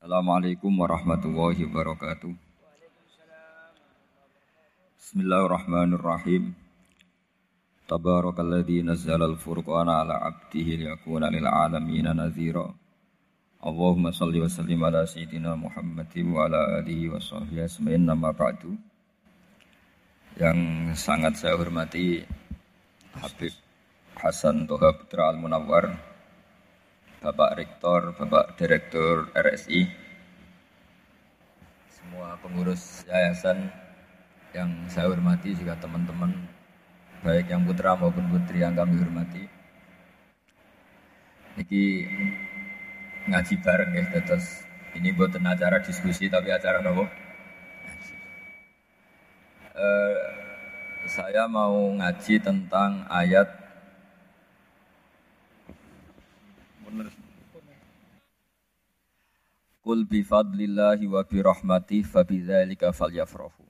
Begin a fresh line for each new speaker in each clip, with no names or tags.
Assalamualaikum warahmatullahi wabarakatuh. Bismillahirrahmanirrahim. Tabarakalladzi nazzala al-furqana ala 'abdihi liyakuna lil 'alamin nadhira. Allahumma shalli wa sallim ala sayyidina Muhammadin wa ala alihi wa sahbihi asma'in nama ba'du. Yang sangat saya hormati Habib Hasan Toha Putra Al-Munawwar Bapak Rektor, Bapak Direktur RSI, semua pengurus yayasan yang saya hormati juga teman-teman baik yang putra maupun putri yang kami hormati. Niki ngaji bareng ya, terus ini buat acara diskusi tapi acara nopo. Uh, saya mau ngaji tentang ayat Kul bi fadlillahi wa bi rahmati fa bidzalika falyafrahu.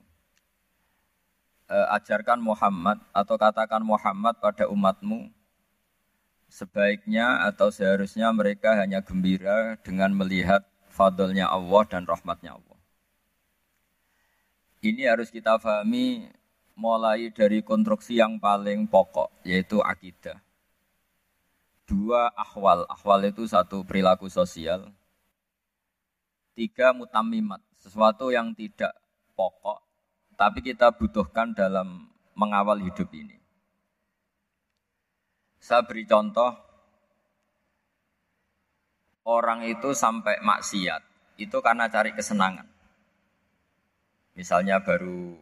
E, ajarkan Muhammad atau katakan Muhammad pada umatmu sebaiknya atau seharusnya mereka hanya gembira dengan melihat fadlnya Allah dan rahmatnya Allah. Ini harus kita pahami mulai dari konstruksi yang paling pokok yaitu akidah. Dua ahwal, ahwal itu satu perilaku sosial, Tiga mutamimat, sesuatu yang tidak pokok, tapi kita butuhkan dalam mengawal hidup ini. Saya beri contoh, orang itu sampai maksiat, itu karena cari kesenangan. Misalnya baru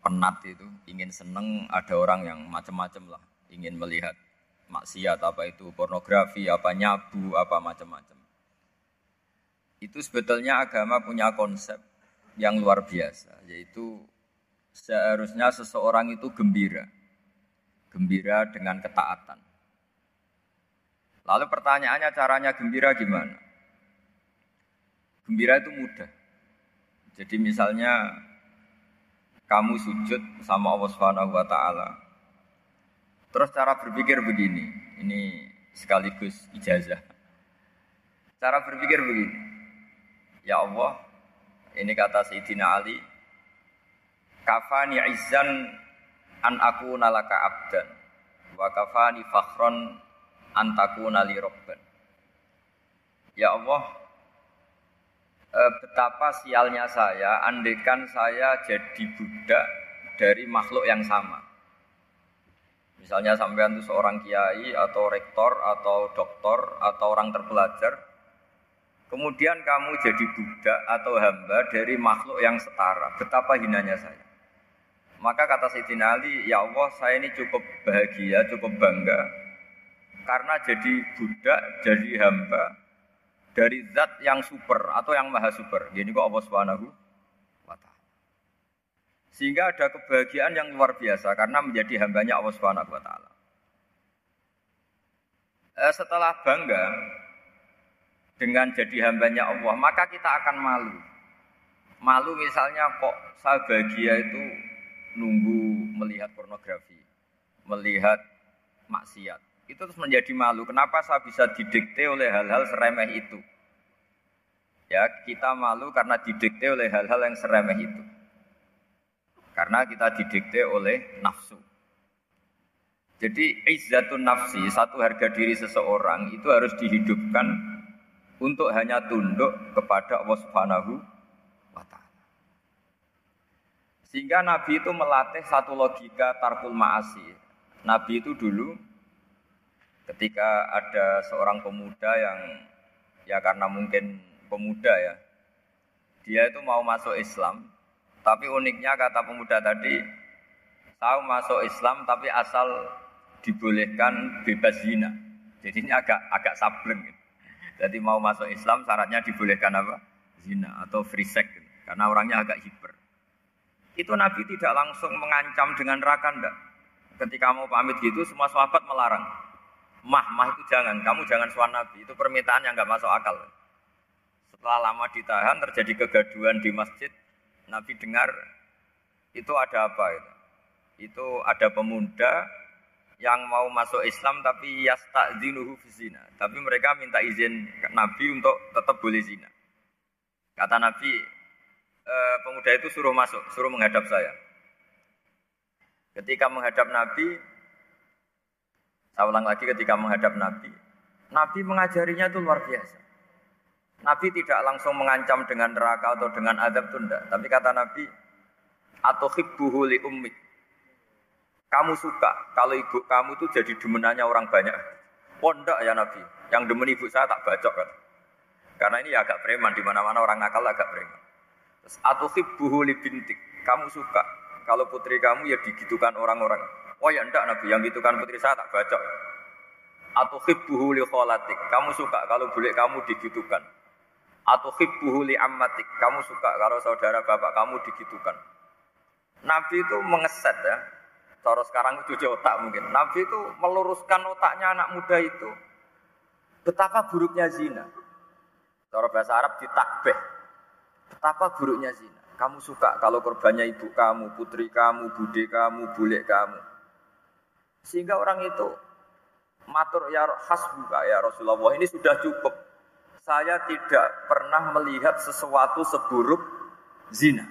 penat itu, ingin seneng, ada orang yang macam-macam lah, ingin melihat maksiat, apa itu pornografi, apa nyabu, apa macam-macam itu sebetulnya agama punya konsep yang luar biasa, yaitu seharusnya seseorang itu gembira, gembira dengan ketaatan. Lalu pertanyaannya caranya gembira gimana? Gembira itu mudah. Jadi misalnya kamu sujud sama Allah Subhanahu wa taala. Terus cara berpikir begini, ini sekaligus ijazah. Cara berpikir begini. Ya Allah, ini kata Sayyidina Ali, kafani izzan an aku nalaka abdan, wa kafani fakhron an nali robban. Ya Allah, eh, betapa sialnya saya, andekan saya jadi budak dari makhluk yang sama. Misalnya sampean itu seorang kiai atau rektor atau doktor atau orang terpelajar, Kemudian kamu jadi budak atau hamba dari makhluk yang setara. Betapa hinanya saya. Maka kata Sayyidina Ali, ya Allah saya ini cukup bahagia, cukup bangga. Karena jadi budak, jadi hamba dari zat yang super atau yang maha super. Ini kok Allah Subhanahu. Sehingga ada kebahagiaan yang luar biasa karena menjadi hambanya Allah Subhanahu wa ta'ala. Eh, setelah bangga, dengan jadi hambanya Allah, maka kita akan malu. Malu misalnya kok saya bahagia itu nunggu melihat pornografi, melihat maksiat. Itu terus menjadi malu. Kenapa saya bisa didikte oleh hal-hal seremeh itu? Ya, kita malu karena didikte oleh hal-hal yang seremeh itu. Karena kita didikte oleh nafsu. Jadi izzatun nafsi, satu harga diri seseorang itu harus dihidupkan untuk hanya tunduk kepada Allah Subhanahu wa taala. Sehingga Nabi itu melatih satu logika tarkul ma'asi. Nabi itu dulu ketika ada seorang pemuda yang ya karena mungkin pemuda ya, dia itu mau masuk Islam, tapi uniknya kata pemuda tadi, tahu masuk Islam tapi asal dibolehkan bebas zina. Jadi ini agak agak sableng. Gitu. Jadi mau masuk Islam syaratnya dibolehkan apa? Zina atau free sex. Karena orangnya agak hiper. Itu Nabi tidak langsung mengancam dengan neraka enggak. Ketika mau pamit gitu semua sahabat melarang. Mah, mah itu jangan, kamu jangan suan Nabi. Itu permintaan yang enggak masuk akal. Setelah lama ditahan terjadi kegaduhan di masjid. Nabi dengar itu ada apa itu? Itu ada pemuda yang mau masuk Islam tapi yasta'dzinuhu zina. Tapi mereka minta izin Nabi untuk tetap boleh zina. Kata Nabi, e, pemuda itu suruh masuk, suruh menghadap saya. Ketika menghadap Nabi, saya ulang lagi ketika menghadap Nabi, Nabi mengajarinya itu luar biasa. Nabi tidak langsung mengancam dengan neraka atau dengan adab tunda, tapi kata Nabi, atau hibbuhu li ummik. Kamu suka kalau ibu kamu itu jadi demenannya orang banyak. Pondok ya Nabi, yang demen ibu saya tak bacok kan. Karena ini agak preman, di mana-mana orang nakal agak preman. Terus atau hibbuhu li bintik. Kamu suka kalau putri kamu ya digitukan orang-orang. Oh ya enggak Nabi, yang gitukan putri saya tak bacok. Atau hibbuhu li kholatik. Kamu suka kalau bule kamu digitukan. Atau hibbuhu li ammatik. Kamu suka kalau saudara bapak kamu digitukan. Nabi itu mengeset ya. Cara sekarang cuci otak mungkin. Nabi itu meluruskan otaknya anak muda itu. Betapa buruknya zina. Cara bahasa Arab ditakbeh. Betapa buruknya zina. Kamu suka kalau korbannya ibu kamu, putri kamu, bude kamu, bule kamu. Sehingga orang itu matur ya hasbuka ya Rasulullah ini sudah cukup. Saya tidak pernah melihat sesuatu seburuk zina.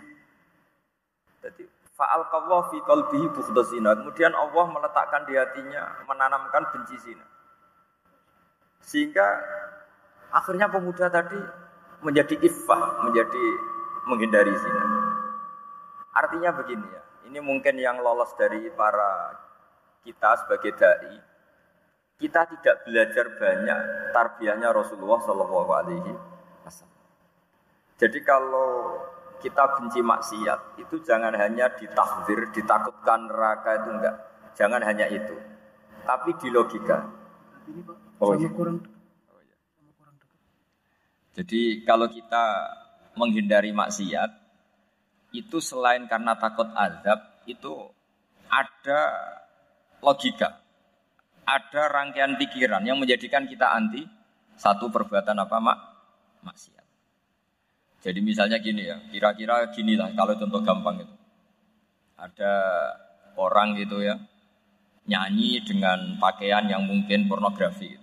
Jadi fa'al kawah fi qalbihi zina. Kemudian Allah meletakkan di hatinya menanamkan benci zina. Sehingga akhirnya pemuda tadi menjadi iffah, menjadi menghindari zina. Artinya begini ya, ini mungkin yang lolos dari para kita sebagai dai, kita tidak belajar banyak tarbiyahnya Rasulullah Shallallahu Alaihi Wasallam. Jadi kalau kita benci maksiat itu jangan hanya ditahdir, ditakutkan neraka itu enggak, jangan hanya itu, tapi di logika. Oh, iya. Jadi kalau kita menghindari maksiat itu selain karena takut azab itu ada logika, ada rangkaian pikiran yang menjadikan kita anti satu perbuatan apa mak maksiat. Jadi misalnya gini ya, kira-kira gini lah kalau contoh gampang itu. Ada orang gitu ya, nyanyi dengan pakaian yang mungkin pornografi.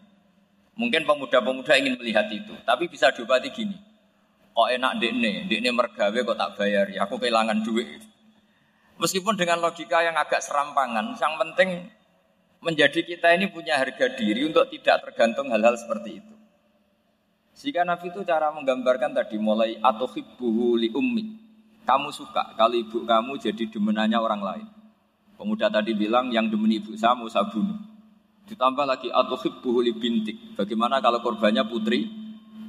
Mungkin pemuda-pemuda ingin melihat itu, tapi bisa diobati gini kok enak dekne, dekne mergawe kok tak bayar ya, aku kehilangan duit. Meskipun dengan logika yang agak serampangan, yang penting menjadi kita ini punya harga diri untuk tidak tergantung hal-hal seperti itu. Jika Nabi itu cara menggambarkan tadi mulai atau li ummi. Kamu suka kalau ibu kamu jadi demenannya orang lain. Pemuda tadi bilang yang demen ibu saya mau saya bunuh. Ditambah lagi atau li bintik. Bagaimana kalau korbannya putri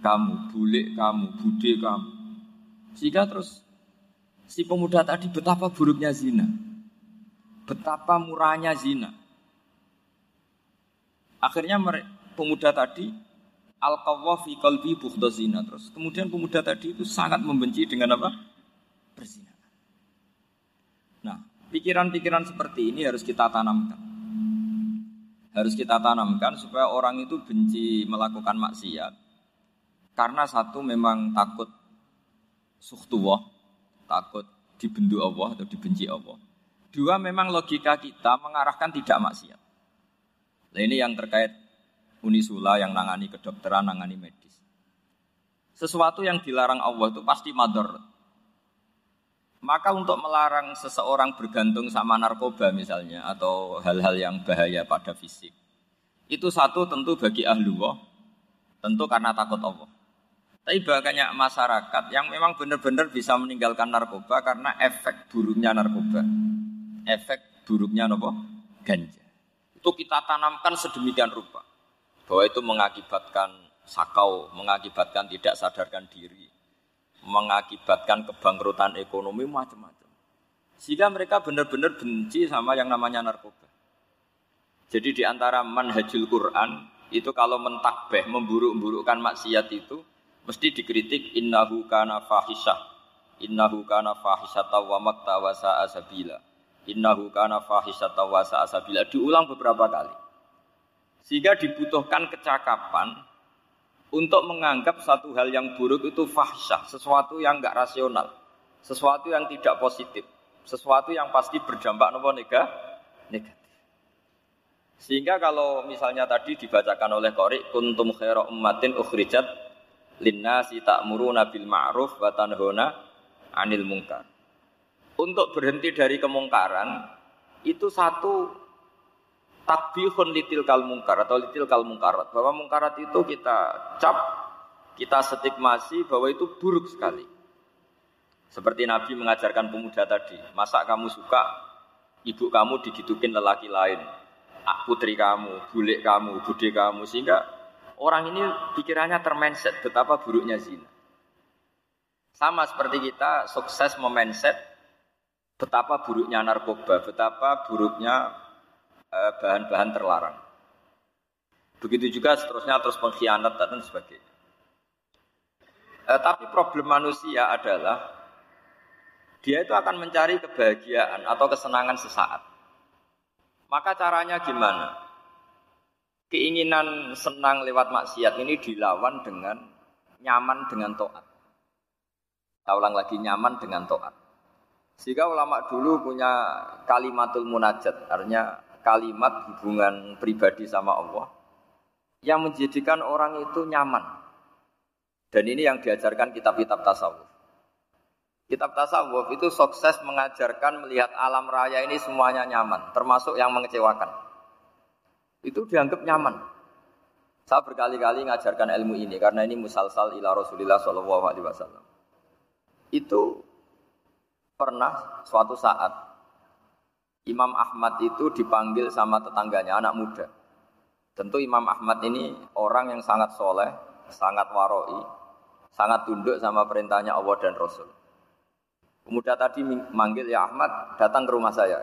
kamu, bule kamu, bude kamu. Sehingga terus si pemuda tadi betapa buruknya zina. Betapa murahnya zina. Akhirnya pemuda tadi al fi qalbi zina terus. Kemudian pemuda tadi itu sangat membenci dengan apa? Berzina. Nah, pikiran-pikiran seperti ini harus kita tanamkan. Harus kita tanamkan supaya orang itu benci melakukan maksiat karena satu memang takut suhtuwah, takut dibendu Allah atau dibenci Allah. Dua memang logika kita mengarahkan tidak maksiat. Nah ini yang terkait Unisula yang nangani kedokteran, nangani medis. Sesuatu yang dilarang Allah itu pasti mador. Maka untuk melarang seseorang bergantung sama narkoba misalnya atau hal-hal yang bahaya pada fisik. Itu satu tentu bagi ahlu tentu karena takut Allah. Tapi banyak masyarakat yang memang benar-benar bisa meninggalkan narkoba karena efek buruknya narkoba. Efek buruknya nopo ganja. Itu kita tanamkan sedemikian rupa. Bahwa itu mengakibatkan sakau, mengakibatkan tidak sadarkan diri, mengakibatkan kebangkrutan ekonomi macam-macam. Sehingga mereka benar-benar benci sama yang namanya narkoba. Jadi di antara manhajul Quran itu kalau mentakbeh, memburuk-burukkan maksiat itu mesti dikritik innahu kana fahisyah innahu kana fahisyata wa makta wa sa'a sabila innahu kana fahisyata wa sa'a sabila diulang beberapa kali sehingga dibutuhkan kecakapan untuk menganggap satu hal yang buruk itu fahsyah, sesuatu yang enggak rasional, sesuatu yang tidak positif, sesuatu yang pasti berdampak nopo negatif. Sehingga kalau misalnya tadi dibacakan oleh Qori kuntum khaira ummatin ukhrijat linnasi ta'muruna bil ma'ruf wa tanhuna 'anil munkar. Untuk berhenti dari kemungkaran itu satu takbihun litil kal mungkar atau litil kal mungkarat bahwa mungkarat itu kita cap kita stigmasi bahwa itu buruk sekali. Seperti Nabi mengajarkan pemuda tadi, masa kamu suka ibu kamu digitukin lelaki lain, putri kamu, bule kamu, bude kamu sehingga orang ini pikirannya termenset betapa buruknya zina. Sama seperti kita sukses memenset betapa buruknya narkoba, betapa buruknya eh, bahan-bahan terlarang. Begitu juga seterusnya terus pengkhianat dan sebagainya. Eh, tapi problem manusia adalah dia itu akan mencari kebahagiaan atau kesenangan sesaat. Maka caranya gimana? Keinginan senang lewat maksiat ini dilawan dengan nyaman dengan to'at. Kita ulang lagi nyaman dengan to'at. Sehingga ulama dulu punya kalimatul munajat, artinya kalimat hubungan pribadi sama Allah yang menjadikan orang itu nyaman. Dan ini yang diajarkan kitab-kitab tasawuf. Kitab tasawuf itu sukses mengajarkan melihat alam raya ini semuanya nyaman, termasuk yang mengecewakan. Itu dianggap nyaman. Saya berkali-kali mengajarkan ilmu ini karena ini musalsal ila Rasulillah Shallallahu Alaihi Wasallam. Itu pernah suatu saat Imam Ahmad itu dipanggil sama tetangganya, anak muda. Tentu Imam Ahmad ini orang yang sangat soleh, sangat waroi, sangat tunduk sama perintahnya Allah dan Rasul. Pemuda tadi manggil, ya Ahmad, datang ke rumah saya.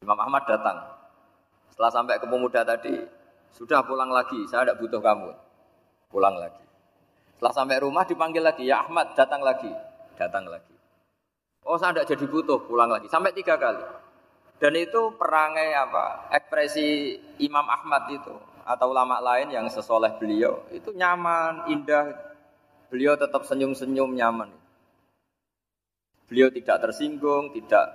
Imam Ahmad datang. Setelah sampai ke pemuda tadi, sudah pulang lagi, saya tidak butuh kamu. Pulang lagi. Setelah sampai rumah dipanggil lagi, ya Ahmad, datang lagi. Datang lagi. Oh saya tidak jadi butuh pulang lagi sampai tiga kali. Dan itu perangai apa? Ekspresi Imam Ahmad itu atau ulama lain yang sesoleh beliau itu nyaman, indah. Beliau tetap senyum-senyum nyaman. Beliau tidak tersinggung, tidak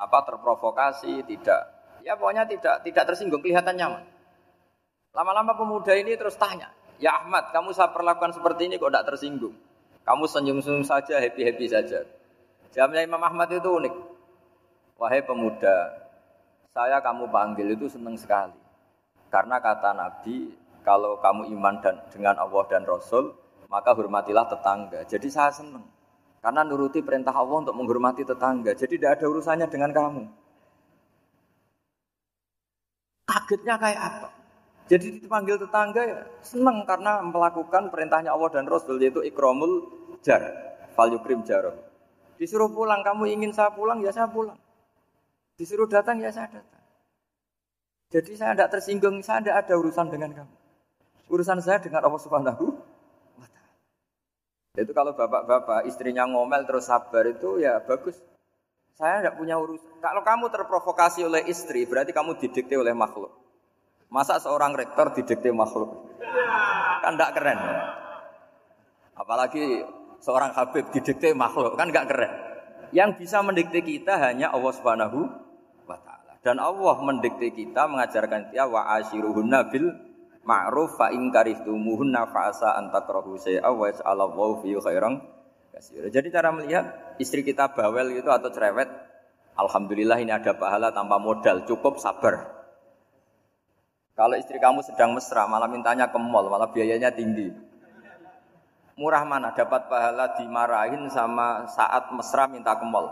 apa terprovokasi, tidak ya pokoknya tidak tidak tersinggung, kelihatan nyaman. Lama-lama pemuda ini terus tanya, ya Ahmad, kamu saya perlakukan seperti ini kok tidak tersinggung? Kamu senyum-senyum saja, happy-happy saja. Jamnya Imam Ahmad itu unik. Wahai pemuda, saya kamu panggil itu senang sekali. Karena kata Nabi, kalau kamu iman dan dengan Allah dan Rasul, maka hormatilah tetangga. Jadi saya senang. Karena nuruti perintah Allah untuk menghormati tetangga. Jadi tidak ada urusannya dengan kamu. Kagetnya kayak apa? Jadi dipanggil tetangga ya senang karena melakukan perintahnya Allah dan Rasul yaitu ikromul jar, fal yukrim jaroh. Disuruh pulang, kamu ingin saya pulang, ya saya pulang. Disuruh datang, ya saya datang. Jadi saya tidak tersinggung, saya tidak ada urusan dengan kamu. Urusan saya dengan Allah Subhanahu wa Itu kalau bapak-bapak istrinya ngomel terus sabar itu ya bagus. Saya tidak punya urusan. Kalau kamu terprovokasi oleh istri, berarti kamu didikte oleh makhluk. Masa seorang rektor didikte makhluk? Kan tidak keren. Apalagi seorang Habib didikte makhluk kan nggak keren. Yang bisa mendikte kita hanya Allah Subhanahu wa taala. Dan Allah mendikte kita mengajarkan kita wa ashiruhunna bil ma'ruf fa in karihtumuhunna fa asa an takrahu shay'a wa yaj'alallahu fi khairan. Jadi cara melihat istri kita bawel gitu atau cerewet, alhamdulillah ini ada pahala tanpa modal, cukup sabar. Kalau istri kamu sedang mesra, malah mintanya ke mall, malah biayanya tinggi. Murah mana dapat pahala dimarahin sama saat mesra minta ke mall?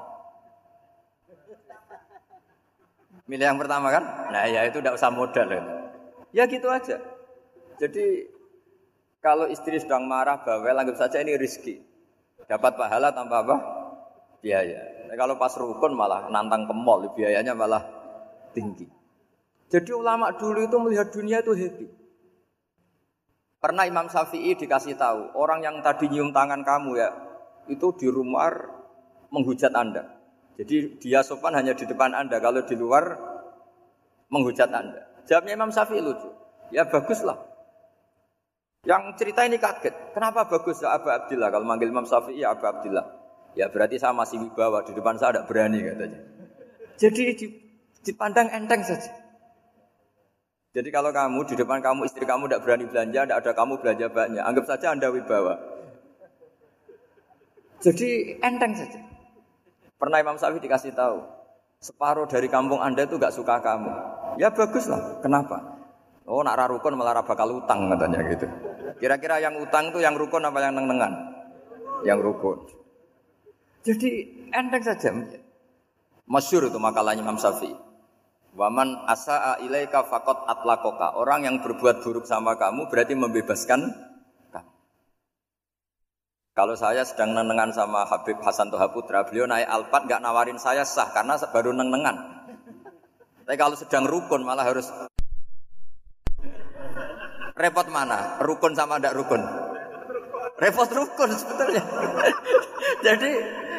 Milih yang pertama kan? Nah ya itu tidak usah modal. Ya. ya gitu aja. Jadi kalau istri sedang marah bawel anggap saja ini rizki. Dapat pahala tanpa apa? Biaya. Nah, kalau pas rukun malah nantang ke mall, biayanya malah tinggi. Jadi ulama dulu itu melihat dunia itu happy. Pernah Imam Syafi'i dikasih tahu, orang yang tadi nyium tangan kamu ya, itu di rumah menghujat Anda. Jadi dia sopan hanya di depan Anda, kalau di luar menghujat Anda. Jawabnya Imam Syafi'i lucu. Ya baguslah. Yang cerita ini kaget. Kenapa bagus ya Abu Abdillah? Kalau manggil Imam Syafi'i ya Abu Abdillah. Ya berarti saya masih wibawa, di depan saya tidak berani katanya. Jadi dipandang enteng saja.
Jadi kalau kamu di depan kamu istri kamu tidak berani belanja, tidak ada kamu belanja banyak, anggap saja anda wibawa. Jadi enteng saja. Pernah Imam Syafi'i dikasih tahu, separuh dari kampung anda itu gak suka kamu. Ya bagus lah. Kenapa? Oh nak rarukun malah bakal utang katanya gitu. Kira-kira yang utang itu yang rukun apa yang neng-nengan? Yang rukun. Jadi enteng saja. Masyur itu makalahnya Imam Syafi'i. Waman asa'a ilaika fakot atlakoka. Orang yang berbuat buruk sama kamu berarti membebaskan kamu. Kalau saya sedang nenengan sama Habib Hasan Toha Putra, beliau naik Alphard gak nawarin saya sah karena baru nenengan. Tapi kalau sedang rukun malah harus repot mana? Rukun sama ndak rukun? Repot rukun sebetulnya. Jadi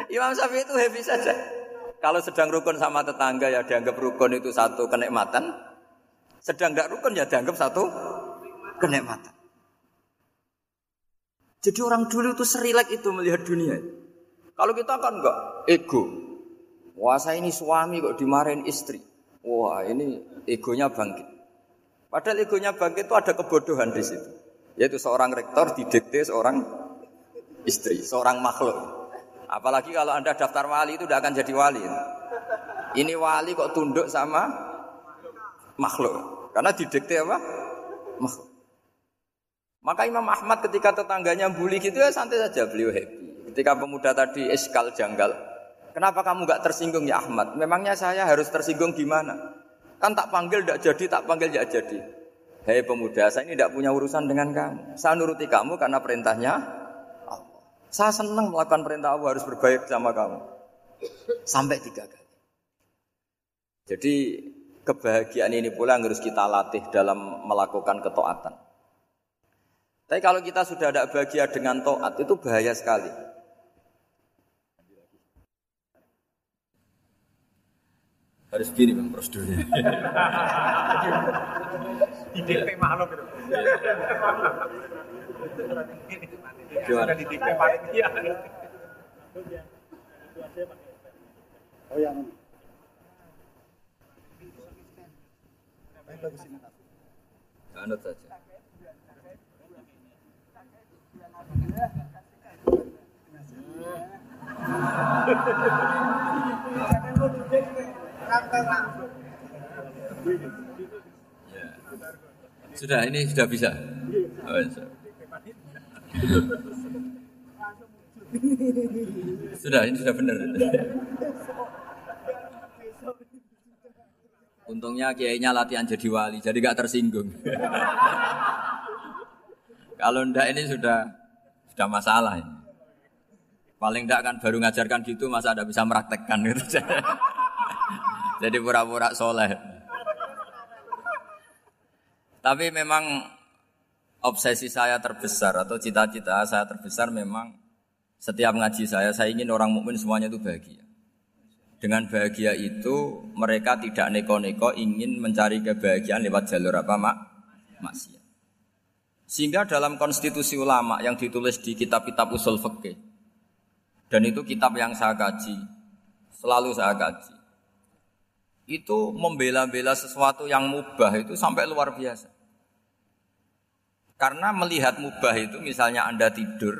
Imam Syafi'i itu happy saja. Kalau sedang rukun sama tetangga ya dianggap rukun itu satu kenikmatan. Sedang tidak rukun ya dianggap satu kenikmatan. Jadi orang dulu itu serilek itu melihat dunia. Kalau kita kan enggak ego. Wah saya ini suami kok dimarahin istri. Wah ini egonya bangkit. Padahal egonya bangkit itu ada kebodohan di situ. Yaitu seorang rektor didikte seorang istri, seorang makhluk. Apalagi kalau Anda daftar wali itu tidak akan jadi wali. Ini wali kok tunduk sama makhluk. Karena didikte apa? Makhluk. Maka Imam Ahmad ketika tetangganya bully gitu ya santai saja beliau happy. Ketika pemuda tadi eskal janggal. Kenapa kamu gak tersinggung ya Ahmad? Memangnya saya harus tersinggung gimana? Kan tak panggil tidak jadi, tak panggil tidak jadi. Hei pemuda, saya ini tidak punya urusan dengan kamu. Saya nuruti kamu karena perintahnya saya senang melakukan perintah Allah harus berbaik sama kamu. Sampai tiga kali. Jadi kebahagiaan ini pula yang harus kita latih dalam melakukan ketaatan. Tapi kalau kita sudah ada bahagia dengan toat itu bahaya sekali.
Harus gini bang prosedurnya. Di DP makhluk itu. Gimana? di DP panitia. Oh yang
Anut saja.
Ya. Sudah, ini sudah bisa. Oh, sudah, ini sudah benar. Untungnya kiainya latihan jadi wali, jadi gak tersinggung. Kalau ndak ini sudah sudah masalah ini. Paling ndak kan baru ngajarkan gitu masa ada bisa meraktekkan gitu. jadi pura-pura soleh. Tapi memang obsesi saya terbesar atau cita-cita saya terbesar memang setiap ngaji saya, saya ingin orang mukmin semuanya itu bahagia. Dengan bahagia itu mereka tidak neko-neko ingin mencari kebahagiaan lewat jalur apa mak maksiat. Sehingga dalam konstitusi ulama yang ditulis di kitab-kitab usul fikih dan itu kitab yang saya kaji, selalu saya kaji. Itu membela-bela sesuatu yang mubah itu sampai luar biasa. Karena melihat mubah itu misalnya Anda tidur,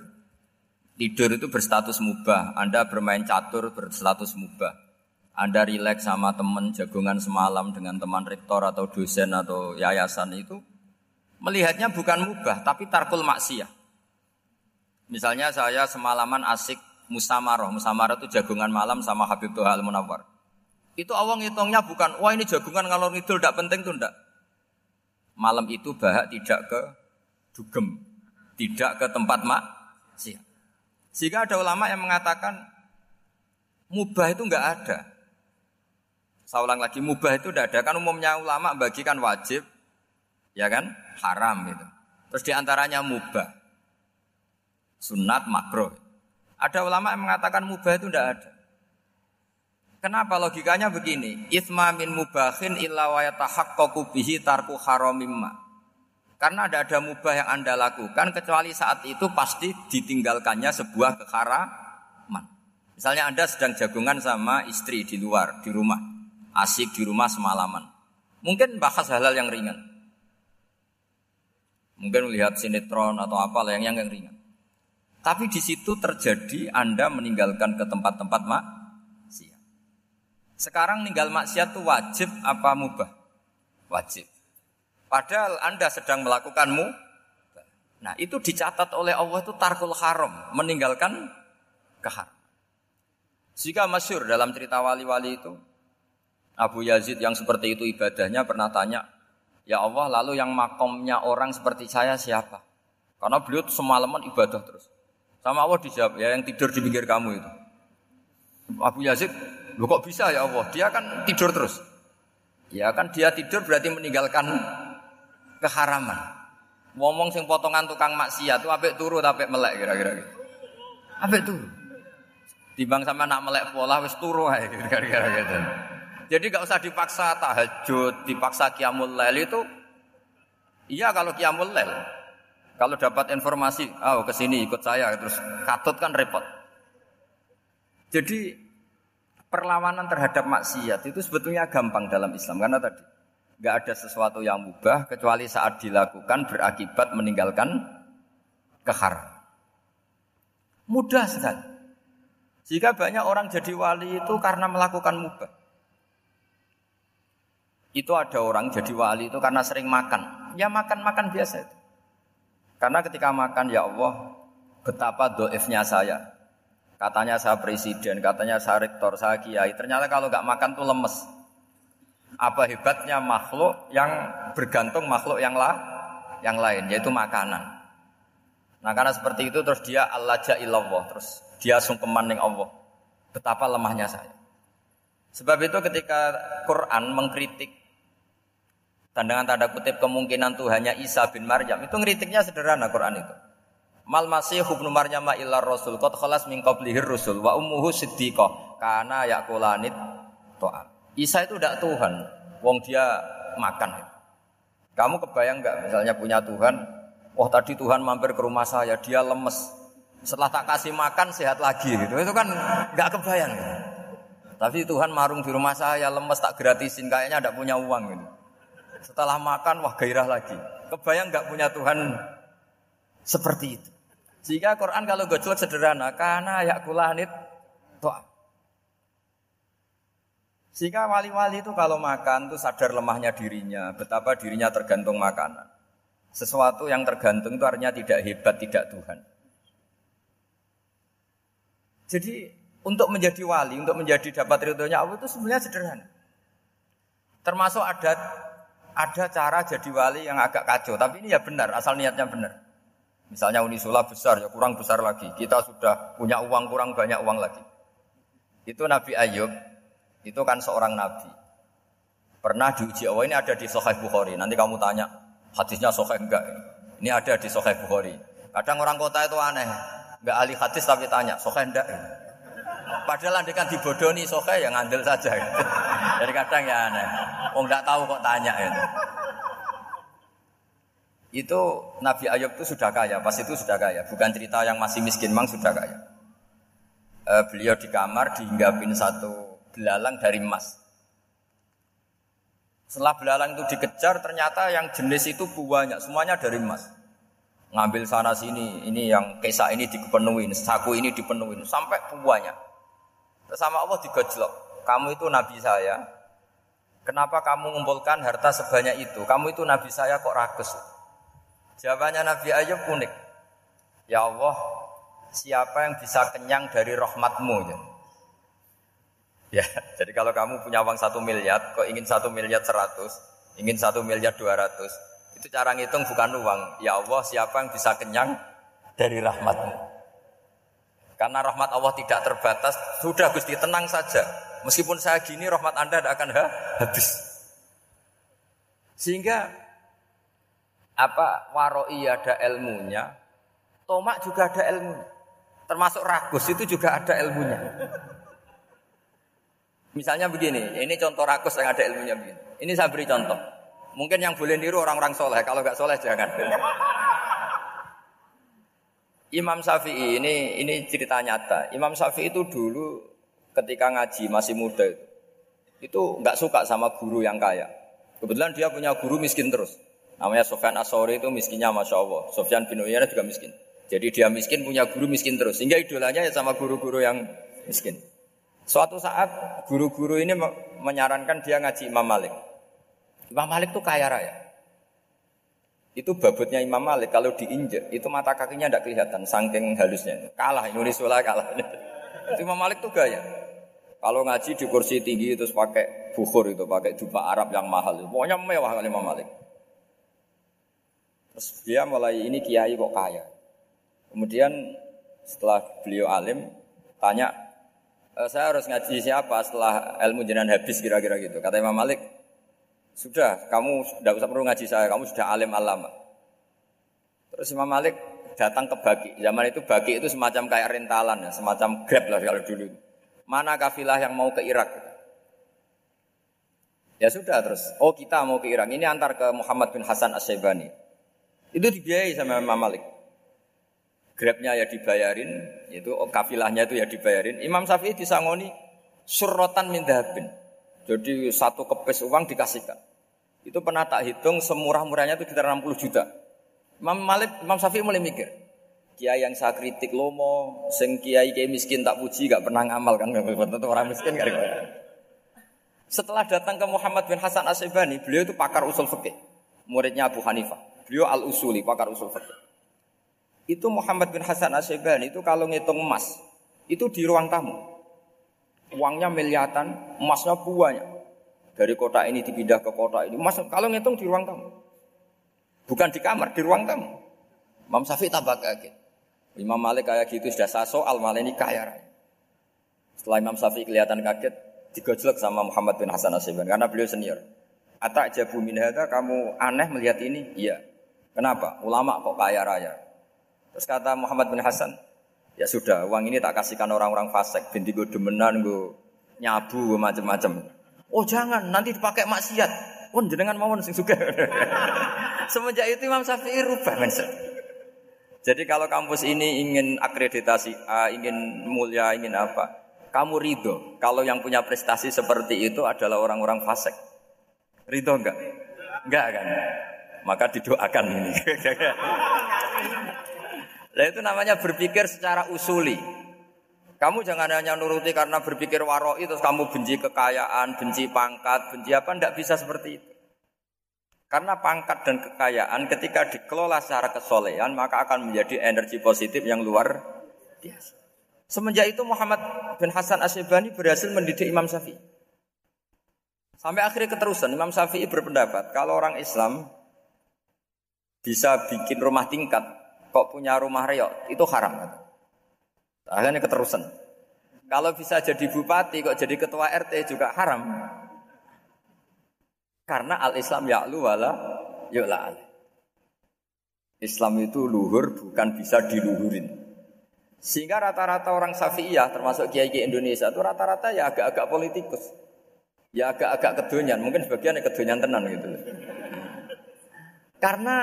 tidur itu berstatus mubah, Anda bermain catur berstatus mubah. Anda rileks sama teman jagungan semalam dengan teman rektor atau dosen atau yayasan itu melihatnya bukan mubah tapi tarkul maksiyah. Misalnya saya semalaman asik musamaroh, musamaroh itu jagungan malam sama Habib Tuhan Al Munawar. Itu awang hitungnya bukan, wah ini jagungan ngalor ngidul tidak penting tuh ndak. Malam itu bahak tidak ke dugem, tidak ke tempat mak. Sehingga ada ulama yang mengatakan mubah itu enggak ada. Saya ulang lagi, mubah itu tidak ada. Kan umumnya ulama bagikan wajib, ya kan, haram itu. Terus di antaranya mubah, sunat, makro. Ada ulama yang mengatakan mubah itu tidak ada. Kenapa logikanya begini? Ithma min mubahin illa wa yatahaqqaqu bihi tarku haramimma. Karena tidak ada mubah yang Anda lakukan kecuali saat itu pasti ditinggalkannya sebuah keharaman. Misalnya Anda sedang jagungan sama istri di luar, di rumah. Asik di rumah semalaman. Mungkin bahas hal-hal yang ringan. Mungkin melihat sinetron atau apa yang yang ringan. Tapi di situ terjadi Anda meninggalkan ke tempat-tempat maksiat. Sekarang ninggal maksiat itu wajib apa mubah? Wajib. Padahal Anda sedang melakukanmu. Nah itu dicatat oleh Allah itu tarkul haram. Meninggalkan kehar. Jika masyur dalam cerita wali-wali itu. Abu Yazid yang seperti itu ibadahnya pernah tanya. Ya Allah lalu yang makomnya orang seperti saya siapa? Karena beliau semalaman ibadah terus. Sama Allah dijawab, ya yang tidur di pinggir kamu itu. Abu Yazid, lu kok bisa ya Allah? Dia kan tidur terus. Ya kan dia tidur berarti meninggalkan keharaman. Ngomong sing potongan tukang maksiat itu apik turu tapi melek kira-kira gitu. Apik turu. Timbang sama nak melek pola wis turu ae kira-kira gitu. Jadi gak usah dipaksa tahajud, dipaksa kiamul lail itu Iya kalau kiamul lail kalau dapat informasi, oh ke sini ikut saya terus katut kan repot. Jadi perlawanan terhadap maksiat itu sebetulnya gampang dalam Islam karena tadi nggak ada sesuatu yang mubah kecuali saat dilakukan berakibat meninggalkan kehar. Mudah sekali. Jika banyak orang jadi wali itu karena melakukan mubah. Itu ada orang jadi wali itu karena sering makan. Ya makan-makan biasa itu. Karena ketika makan ya Allah, betapa doifnya saya. Katanya saya presiden, katanya saya rektor, saya kiai. Ternyata kalau nggak makan tuh lemes. Apa hebatnya makhluk yang bergantung makhluk yang lah, yang lain, yaitu makanan. Nah karena seperti itu terus dia Allah ja'illallah, terus dia sungkeman ning Allah. Betapa lemahnya saya. Sebab itu ketika Quran mengkritik dan dengan tanda kutip kemungkinan Tuhannya Isa bin Maryam itu ngeritiknya sederhana Quran itu. Mal masih hubnu Maryam illa rasul qad khalas min qablihir rusul wa ummuhu siddiqah kana yakulanit to'am. Isa itu tidak Tuhan, wong dia makan. Kamu kebayang nggak misalnya punya Tuhan, wah tadi Tuhan mampir ke rumah saya, dia lemes. Setelah tak kasih makan sehat lagi gitu. Itu kan nggak kebayang. Tapi Tuhan marung di rumah saya lemes tak gratisin kayaknya tidak punya uang gitu. Setelah makan, wah gairah lagi. Kebayang nggak punya Tuhan seperti itu. Jika Quran kalau gojlok sederhana, karena ya kulanit Jika wali-wali itu kalau makan tuh sadar lemahnya dirinya, betapa dirinya tergantung makanan. Sesuatu yang tergantung itu artinya tidak hebat, tidak Tuhan. Jadi untuk menjadi wali, untuk menjadi dapat ridhonya Allah itu sebenarnya sederhana. Termasuk ada ada cara jadi wali yang agak kacau, tapi ini ya benar, asal niatnya benar. Misalnya Unisula besar, ya kurang besar lagi. Kita sudah punya uang, kurang banyak uang lagi. Itu Nabi Ayub, itu kan seorang Nabi. Pernah diuji Allah, ini ada di Sahih Bukhari. Nanti kamu tanya, hadisnya Sahih enggak? Ini ada di Sahih Bukhari. Kadang orang kota itu aneh, enggak ahli hadis tapi tanya, Sahih enggak? Padahal anda kan dibodoni Sahih yang ngandel saja. Jadi kadang ya aneh. Oh nggak tahu kok tanya itu. Itu Nabi Ayub itu sudah kaya, pas itu sudah kaya. Bukan cerita yang masih miskin, mang sudah kaya. E, beliau di kamar dihinggapin satu belalang dari emas. Setelah belalang itu dikejar, ternyata yang jenis itu banyak, semuanya dari emas. Ngambil sana sini, ini yang kesak ini dipenuhin, saku ini dipenuhin, sampai banyak. Sama Allah digojlok. Kamu itu nabi saya, Kenapa kamu mengumpulkan harta sebanyak itu? Kamu itu Nabi saya kok rakus? Jawabannya Nabi Ayub unik. Ya Allah, siapa yang bisa kenyang dari rahmatmu? Ya, ya jadi kalau kamu punya uang satu miliar, kok ingin satu miliar seratus, ingin satu miliar dua ratus, itu cara ngitung bukan uang. Ya Allah, siapa yang bisa kenyang dari rahmatmu? Karena rahmat Allah tidak terbatas, sudah Gusti tenang saja. Meskipun saya gini, rahmat Anda tidak akan habis. Sehingga apa waroi ada ilmunya, tomak juga ada ilmu, termasuk ragus itu juga ada ilmunya. Misalnya begini, ini contoh ragus yang ada ilmunya begini. Ini saya beri contoh. Mungkin yang boleh niru orang-orang soleh, kalau nggak soleh jangan. Imam Syafi'i ini ini cerita nyata. Imam Syafi'i itu dulu ketika ngaji masih muda itu itu nggak suka sama guru yang kaya. Kebetulan dia punya guru miskin terus. Namanya Sofyan Asori itu miskinnya Masya Allah. Sofyan bin Uyainah juga miskin. Jadi dia miskin, punya guru miskin terus. Sehingga idolanya ya sama guru-guru yang miskin. Suatu saat guru-guru ini menyarankan dia ngaji Imam Malik. Imam Malik itu kaya raya. Itu babutnya Imam Malik kalau diinjek itu mata kakinya tidak kelihatan saking halusnya. Kalah Indonesia lah kalah. Imam Malik tuh gaya. Kalau ngaji di kursi tinggi itu pakai bukhur itu, pakai dupa Arab yang mahal. Pokoknya mewah kali Imam Malik. Terus dia mulai ini kiai kok kaya. Kemudian setelah beliau alim tanya e, saya harus ngaji siapa setelah ilmu jenengan habis kira-kira gitu. Kata Imam Malik, sudah kamu tidak usah perlu ngaji saya, kamu sudah alim alama. Terus Imam Malik datang ke Baki. Zaman itu Baki itu semacam kayak rentalan ya, semacam grab lah kalau dulu. Mana kafilah yang mau ke Irak? Ya sudah terus. Oh kita mau ke Irak. Ini antar ke Muhammad bin Hasan As-Saibani. Itu dibiayai sama Imam Malik. Grabnya ya dibayarin, itu kafilahnya itu ya dibayarin. Imam Syafi'i disangoni surrotan mindabin. Jadi satu kepes uang dikasihkan. Itu pernah tak hitung semurah-murahnya itu sekitar 60 juta. Imam Malik, Imam Syafi'i mulai mikir. Kiai yang saya kritik lomo, sing kiai kiai miskin tak puji, gak pernah ngamal kan, tentu orang miskin gak Setelah datang ke Muhammad bin Hasan Asyibani, beliau itu pakar usul fikih, muridnya Abu Hanifah. Beliau al-usuli, pakar usul fikih. Itu Muhammad bin Hasan Asyibani itu kalau ngitung emas, itu di ruang tamu. Uangnya miliatan, emasnya banyak. Dari kota ini dipindah ke kota ini. Mas, kalau ngitung di ruang tamu. Bukan di kamar, di ruang tamu. Imam Syafi'i tambah kaget. Imam Malik kayak gitu sudah soal malah ini kaya raya. Setelah Imam Syafi'i kelihatan kaget, digojlek sama Muhammad bin Hasan Asyibani karena beliau senior. Atak jabu min kamu aneh melihat ini? Iya. Kenapa? Ulama kok kaya raya. Terus kata Muhammad bin Hasan, ya sudah, uang ini tak kasihkan orang-orang fasik, binti gue demenan, gue nyabu, macam-macam. Oh jangan, nanti dipakai maksiat. Oh jenengan mau sing suka. Semenjak itu Imam Syafi'i rubah mindset. Jadi kalau kampus ini ingin akreditasi A, ingin mulia, ingin apa, kamu ridho. Kalau yang punya prestasi seperti itu adalah orang-orang fasik. Ridho enggak? Enggak kan? maka didoakan ini. Nah itu namanya berpikir secara usuli. Kamu jangan hanya nuruti karena berpikir waroi terus kamu benci kekayaan, benci pangkat, benci apa, tidak bisa seperti itu. Karena pangkat dan kekayaan ketika dikelola secara kesolehan maka akan menjadi energi positif yang luar biasa. Semenjak itu Muhammad bin Hasan Asyibani berhasil mendidik Imam Syafi'i. Sampai akhirnya keterusan Imam Syafi'i berpendapat kalau orang Islam bisa bikin rumah tingkat, kok punya rumah reok, itu haram. Akhirnya keterusan. Kalau bisa jadi bupati, kok jadi ketua RT juga haram. Karena al-Islam ya'lu wala yu'la Islam itu luhur bukan bisa diluhurin. Sehingga rata-rata orang Syafi'iyah termasuk kiai-kiai Indonesia itu rata-rata ya agak-agak politikus. Ya agak-agak kedonyan, mungkin sebagian ya kedonyan tenan gitu. Karena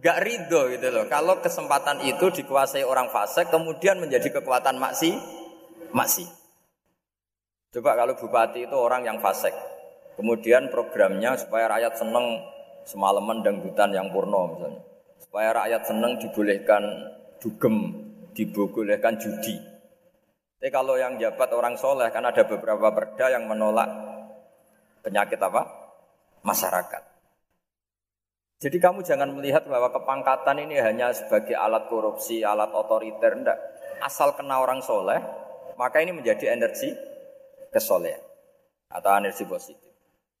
gak ridho gitu loh. Kalau kesempatan itu dikuasai orang fasik, kemudian menjadi kekuatan maksi, maksi. Coba kalau bupati itu orang yang fasik, kemudian programnya supaya rakyat seneng semalaman dangdutan yang purno misalnya, supaya rakyat seneng dibolehkan dugem, dibolehkan judi. Tapi kalau yang jabat orang soleh kan ada beberapa perda yang menolak penyakit apa? Masyarakat. Jadi kamu jangan melihat bahwa kepangkatan ini hanya sebagai alat korupsi, alat otoriter, enggak. Asal kena orang soleh, maka ini menjadi energi kesolehan atau energi positif.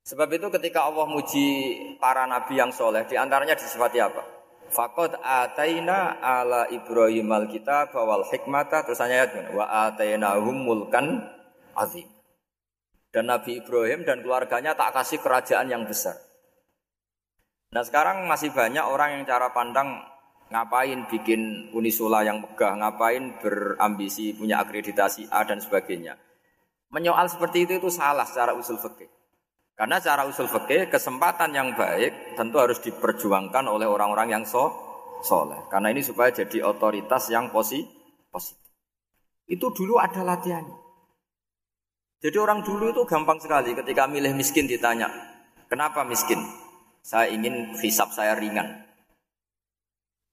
Sebab itu ketika Allah muji para nabi yang soleh, di antaranya disifati apa? Fakot ataina ala Ibrahim alkitab wal hikmata terus ayat wa atainahum mulkan azim. Dan Nabi Ibrahim dan keluarganya tak kasih kerajaan yang besar. Nah sekarang masih banyak orang yang cara pandang ngapain bikin unisula yang megah, ngapain berambisi punya akreditasi A dan sebagainya. Menyoal seperti itu itu salah secara usul fikih. Karena secara usul fikih kesempatan yang baik tentu harus diperjuangkan oleh orang-orang yang so soleh. Karena ini supaya jadi otoritas yang positif. Itu dulu ada latihannya. Jadi orang dulu itu gampang sekali ketika milih miskin ditanya, kenapa miskin? Saya ingin hisap saya ringan.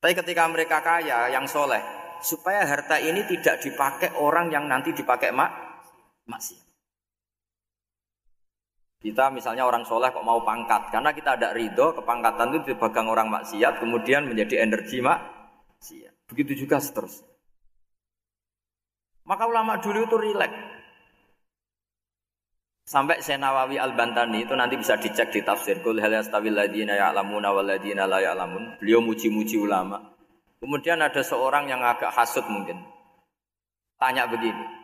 Tapi ketika mereka kaya, yang soleh, supaya harta ini tidak dipakai orang yang nanti dipakai mak masih. Kita misalnya orang soleh kok mau pangkat, karena kita ada ridho, kepangkatan itu dipegang orang maksiat, kemudian menjadi energi maksiat. Begitu juga seterusnya. Maka ulama dulu itu rileks. Sampai Senawawi Al-Bantani itu nanti bisa dicek di tafsir Kul hal yastawil ladina ya'lamuna wal ladina la ya'lamun. Beliau muji-muji ulama. Kemudian ada seorang yang agak hasut mungkin. Tanya begini.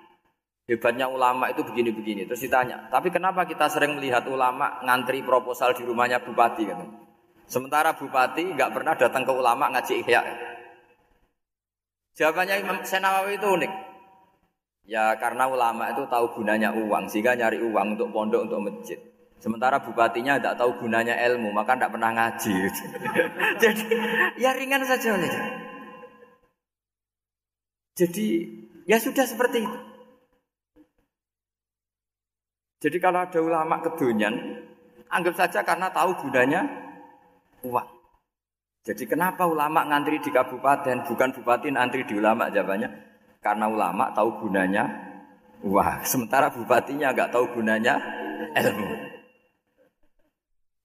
Hebatnya ulama itu begini-begini. Terus ditanya, tapi kenapa kita sering melihat ulama ngantri proposal di rumahnya bupati kan? Sementara bupati nggak pernah datang ke ulama ngaji ihya. Jawabannya Imam Senawawi itu unik. Ya karena ulama itu tahu gunanya uang, sehingga nyari uang untuk pondok, untuk masjid. Sementara bupatinya tidak tahu gunanya ilmu, maka tidak pernah ngaji. Jadi ya ringan saja. Jadi ya sudah seperti itu. Jadi kalau ada ulama kedunian, anggap saja karena tahu gunanya uang. Jadi kenapa ulama ngantri di kabupaten, bukan bupati ngantri di ulama jawabannya? Karena ulama tahu gunanya wah, sementara bupatinya nggak tahu gunanya ilmu.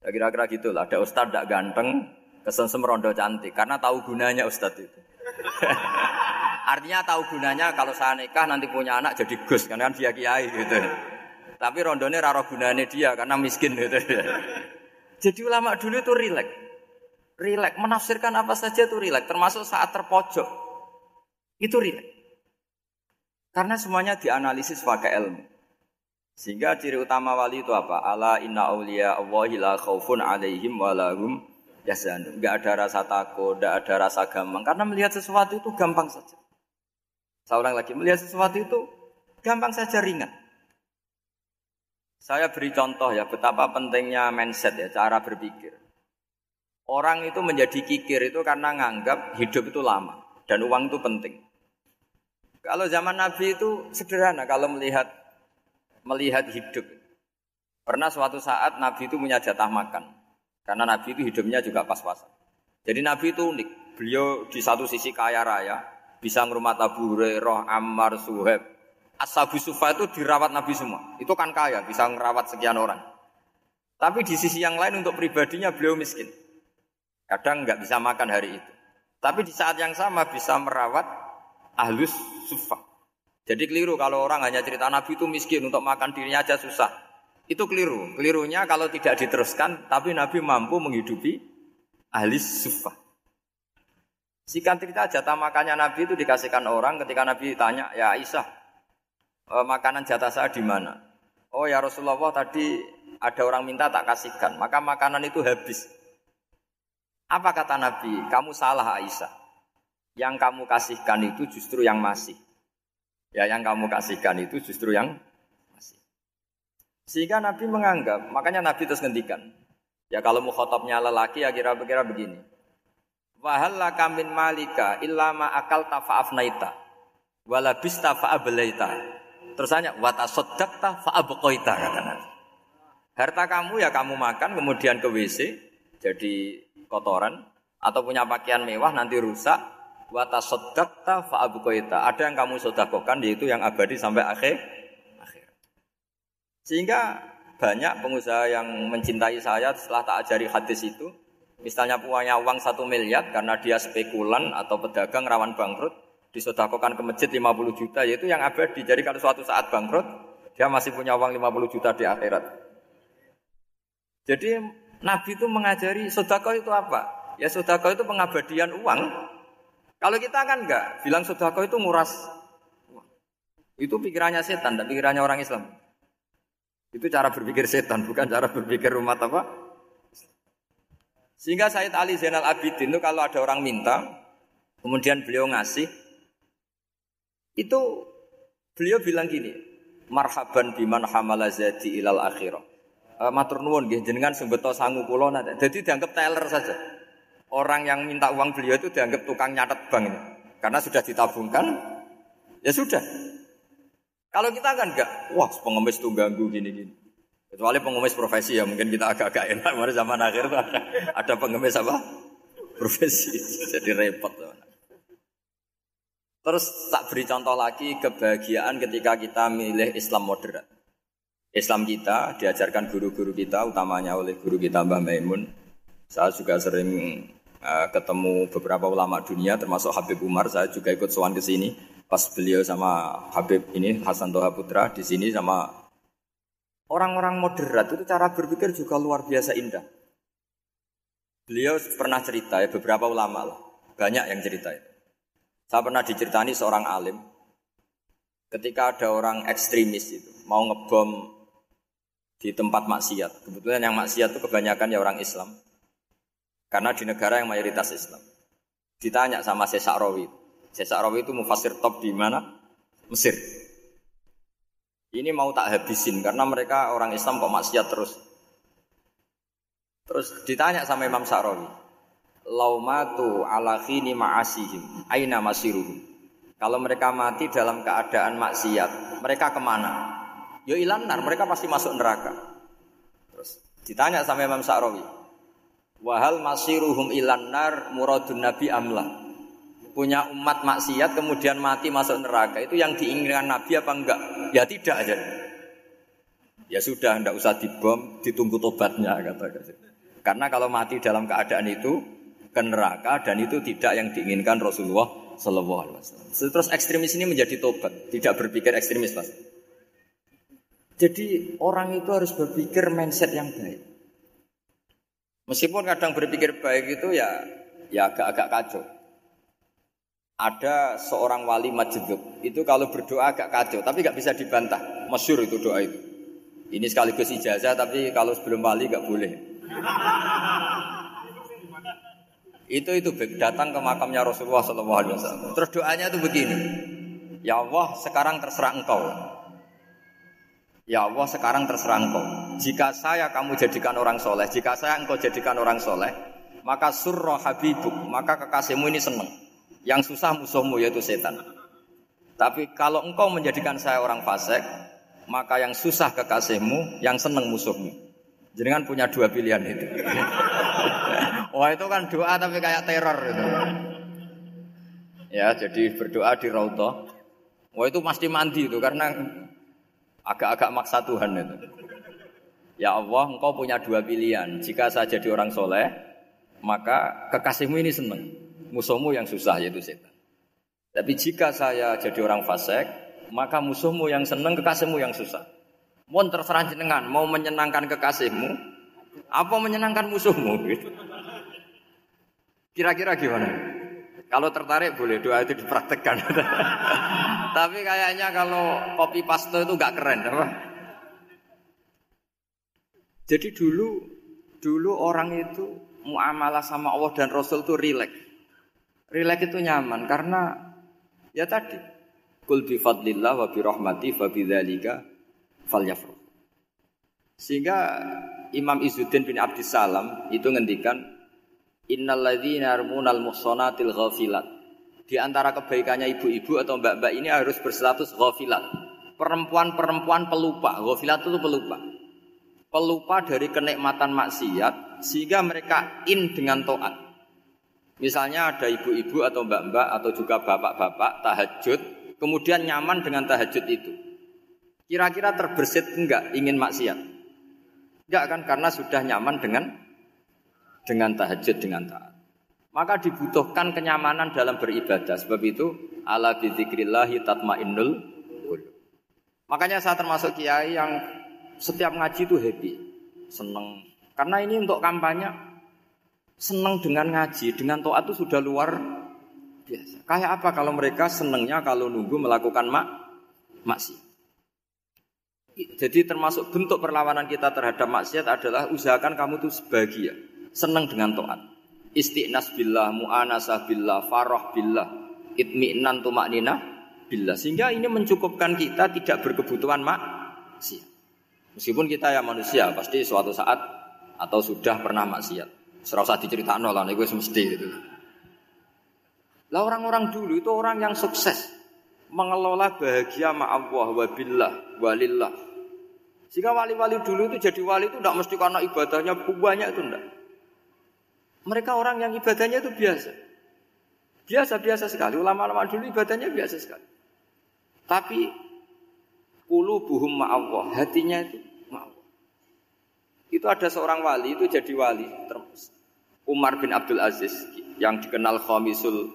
Ya kira-kira gitu lah. Ada ustadz tidak ganteng, kesen semerondo cantik. Karena tahu gunanya ustadz itu. Artinya tahu gunanya kalau saya nikah nanti punya anak jadi gus, karena kan dia kiai gitu. Tapi rondone raro gunanya dia karena miskin gitu. Jadi ulama dulu itu rileks. Rileks menafsirkan apa saja itu rileks, termasuk saat terpojok. Itu rileks. Karena semuanya dianalisis pakai ilmu. Sehingga ciri utama wali itu apa? Ala inna awliya Allahi la khawfun alaihim walahum yasanu. Enggak ada rasa takut, enggak ada rasa gampang. Karena melihat sesuatu itu gampang saja. Ulang lagi, melihat sesuatu itu gampang saja ringan. Saya beri contoh ya betapa pentingnya mindset ya, cara berpikir. Orang itu menjadi kikir itu karena nganggap hidup itu lama dan uang itu penting. Kalau zaman Nabi itu sederhana kalau melihat melihat hidup. Pernah suatu saat Nabi itu punya jatah makan. Karena Nabi itu hidupnya juga pas-pasan. Jadi Nabi itu unik. Beliau di satu sisi kaya raya, bisa ngurmat Abu Hurairah, Ammar, Suhaib. Ashabu Sufa itu dirawat Nabi semua. Itu kan kaya, bisa ngerawat sekian orang. Tapi di sisi yang lain untuk pribadinya beliau miskin. Kadang nggak bisa makan hari itu. Tapi di saat yang sama bisa merawat ahlus sufah. Jadi keliru kalau orang hanya cerita Nabi itu miskin untuk makan dirinya aja susah. Itu keliru. Kelirunya kalau tidak diteruskan, tapi Nabi mampu menghidupi ahli sufah. Sikan cerita jatah makannya Nabi itu dikasihkan orang ketika Nabi tanya, ya Aisyah, e, makanan jatah saya di mana? Oh ya Rasulullah tadi ada orang minta tak kasihkan, maka makanan itu habis. Apa kata Nabi? Kamu salah Aisyah. Yang kamu kasihkan itu justru yang masih. Ya, yang kamu kasihkan itu justru yang masih. Sehingga Nabi menganggap, makanya Nabi terus ngendikan. Ya kalau mukhotobnya lelaki ya kira-kira begini. Wahal kamin malika illama akal tafa'afnaita walabis tafa'abelaita. Terus hanya watasoddakta fa'abqoita kata Nabi. Harta kamu ya kamu makan kemudian ke WC jadi kotoran atau punya pakaian mewah nanti rusak Wata sodakta fa'abukoita. Ada yang kamu sodakokan yaitu yang abadi sampai akhir. akhir. Sehingga banyak pengusaha yang mencintai saya setelah tak ajari hadis itu. Misalnya punya uang satu miliar karena dia spekulan atau pedagang rawan bangkrut. Disodakokan ke masjid 50 juta yaitu yang abadi. Jadi kalau suatu saat bangkrut dia masih punya uang 50 juta di akhirat. Jadi Nabi itu mengajari sodako itu apa? Ya sodako itu pengabadian uang kalau kita kan enggak, bilang sodako itu nguras. Itu pikirannya setan, dan pikirannya orang Islam. Itu cara berpikir setan, bukan cara berpikir umat apa. Sehingga Said Ali Zainal Abidin itu kalau ada orang minta, kemudian beliau ngasih, itu beliau bilang gini, marhaban biman hamala zadi ilal akhirah. Uh, matur nuwun nggih jenengan sing sangu kula Jadi dianggap teller saja orang yang minta uang beliau itu dianggap tukang nyatet bank ini. Karena sudah ditabungkan, ya sudah. Kalau kita kan enggak, wah pengemis tuh ganggu gini-gini. Kecuali pengemis profesi ya mungkin kita agak-agak enak. Mari zaman akhir ada, ada pengemis apa? Profesi. Jadi repot. Terus tak beri contoh lagi kebahagiaan ketika kita milih Islam moderat. Islam kita diajarkan guru-guru kita, utamanya oleh guru kita Mbah Maimun. Saya juga sering uh, ketemu beberapa ulama dunia, termasuk Habib Umar. Saya juga ikut sowan ke sini pas beliau sama Habib ini Hasan Toha Putra di sini sama orang-orang moderat itu cara berpikir juga luar biasa indah. Beliau pernah cerita ya beberapa ulama lah, banyak yang cerita itu. Saya pernah diceritani seorang alim ketika ada orang ekstremis itu mau ngebom di tempat maksiat. Kebetulan yang maksiat itu kebanyakan ya orang Islam. Karena di negara yang mayoritas Islam. Ditanya sama Sesak Rawi. Sesak Rawi itu mufasir top di mana? Mesir. Ini mau tak habisin karena mereka orang Islam kok maksiat terus. Terus ditanya sama Imam Sa'rawi. Laumatu ala khini ma'asihim. Aina masiruhum. Kalau mereka mati dalam keadaan maksiat, mereka ke mana? Ya ilanar, mereka pasti masuk neraka. Terus ditanya sama Imam Sa'rawi. Wahal masiruhum ilanar muradun nabi amla. Punya umat maksiat kemudian mati masuk neraka. Itu yang diinginkan Nabi apa enggak? Ya tidak aja. Ya sudah, enggak usah dibom, ditunggu tobatnya kata Karena kalau mati dalam keadaan itu ke neraka dan itu tidak yang diinginkan Rasulullah Shallallahu Alaihi Wasallam. Terus ekstremis ini menjadi tobat, tidak berpikir ekstremis mas. Jadi orang itu harus berpikir mindset yang baik. Meskipun kadang berpikir baik itu ya ya agak-agak kacau. Ada seorang wali majdub itu kalau berdoa agak kacau, tapi nggak bisa dibantah. Masyur itu doa itu. Ini sekaligus ijazah, tapi kalau sebelum wali nggak boleh. itu itu datang ke makamnya Rasulullah SAW. Terus doanya itu begini, Ya Allah, sekarang terserah engkau. Ya Allah sekarang terserah engkau. Jika saya kamu jadikan orang soleh, jika saya engkau jadikan orang soleh, maka surroh habibuk, maka kekasihmu ini senang. Yang susah musuhmu yaitu setan. Tapi kalau engkau menjadikan saya orang fasik, maka yang susah kekasihmu, yang senang musuhmu. Jangan punya dua pilihan itu. Wah itu kan doa tapi kayak teror itu. Ya jadi berdoa di rautoh. Wah itu pasti mandi itu karena Agak-agak maksa Tuhan itu. Ya Allah, engkau punya dua pilihan. Jika saya jadi orang soleh, maka kekasihmu ini senang. Musuhmu yang susah yaitu setan. Tapi jika saya jadi orang fasik, maka musuhmu yang senang, kekasihmu yang susah. Mohon terserah jenengan, mau menyenangkan kekasihmu, apa menyenangkan musuhmu? Gitu. Kira-kira gimana? Kalau tertarik boleh doa itu dipraktekkan. Tapi kayaknya kalau kopi paste itu nggak keren, apa? Jadi dulu dulu orang itu muamalah sama Allah dan Rasul itu rileks. Rileks itu nyaman karena ya tadi kul bi fadlillah wa bi rahmati fa bidzalika. Sehingga Imam Izzuddin bin Abdissalam itu ngendikan innalladzina yarmunal muhsanatil ghafilat di antara kebaikannya ibu-ibu atau mbak-mbak ini harus berstatus ghafilat. Perempuan-perempuan pelupa, ghafilat itu pelupa. Pelupa dari kenikmatan maksiat sehingga mereka in dengan taat. Misalnya ada ibu-ibu atau mbak-mbak atau juga bapak-bapak tahajud, kemudian nyaman dengan tahajud itu. Kira-kira terbersit enggak ingin maksiat? Enggak kan karena sudah nyaman dengan dengan tahajud dengan taat. Maka dibutuhkan kenyamanan dalam beribadah. Sebab itu ala bidzikrillahi tatmainnul qulub. Makanya saya termasuk kiai yang setiap ngaji itu happy, seneng. Karena ini untuk kampanye seneng dengan ngaji, dengan toa itu sudah luar biasa. Kayak apa kalau mereka senengnya kalau nunggu melakukan mak maksiat. Jadi termasuk bentuk perlawanan kita terhadap maksiat adalah usahakan kamu tuh sebahagia, seneng dengan toat istiqnas billah, mu'anasah billah, farah billah, itmi'nan tumaknina billah. Sehingga ini mencukupkan kita tidak berkebutuhan maksiat. Meskipun kita ya manusia, pasti suatu saat atau sudah pernah maksiat. Serasa diceritakan lah, ini gue semesti gitu. Lah orang-orang dulu itu orang yang sukses mengelola bahagia ma Allah wa billah walillah. Jika wali-wali dulu itu jadi wali itu tidak mesti karena ibadahnya banyak itu enggak. Mereka orang yang ibadahnya itu biasa. Biasa-biasa sekali. Ulama-ulama dulu ibadahnya biasa sekali. Tapi ulu buhum ma'allah. Hatinya itu ma'allah. Itu ada seorang wali, itu jadi wali. Umar bin Abdul Aziz. Yang dikenal Khamisul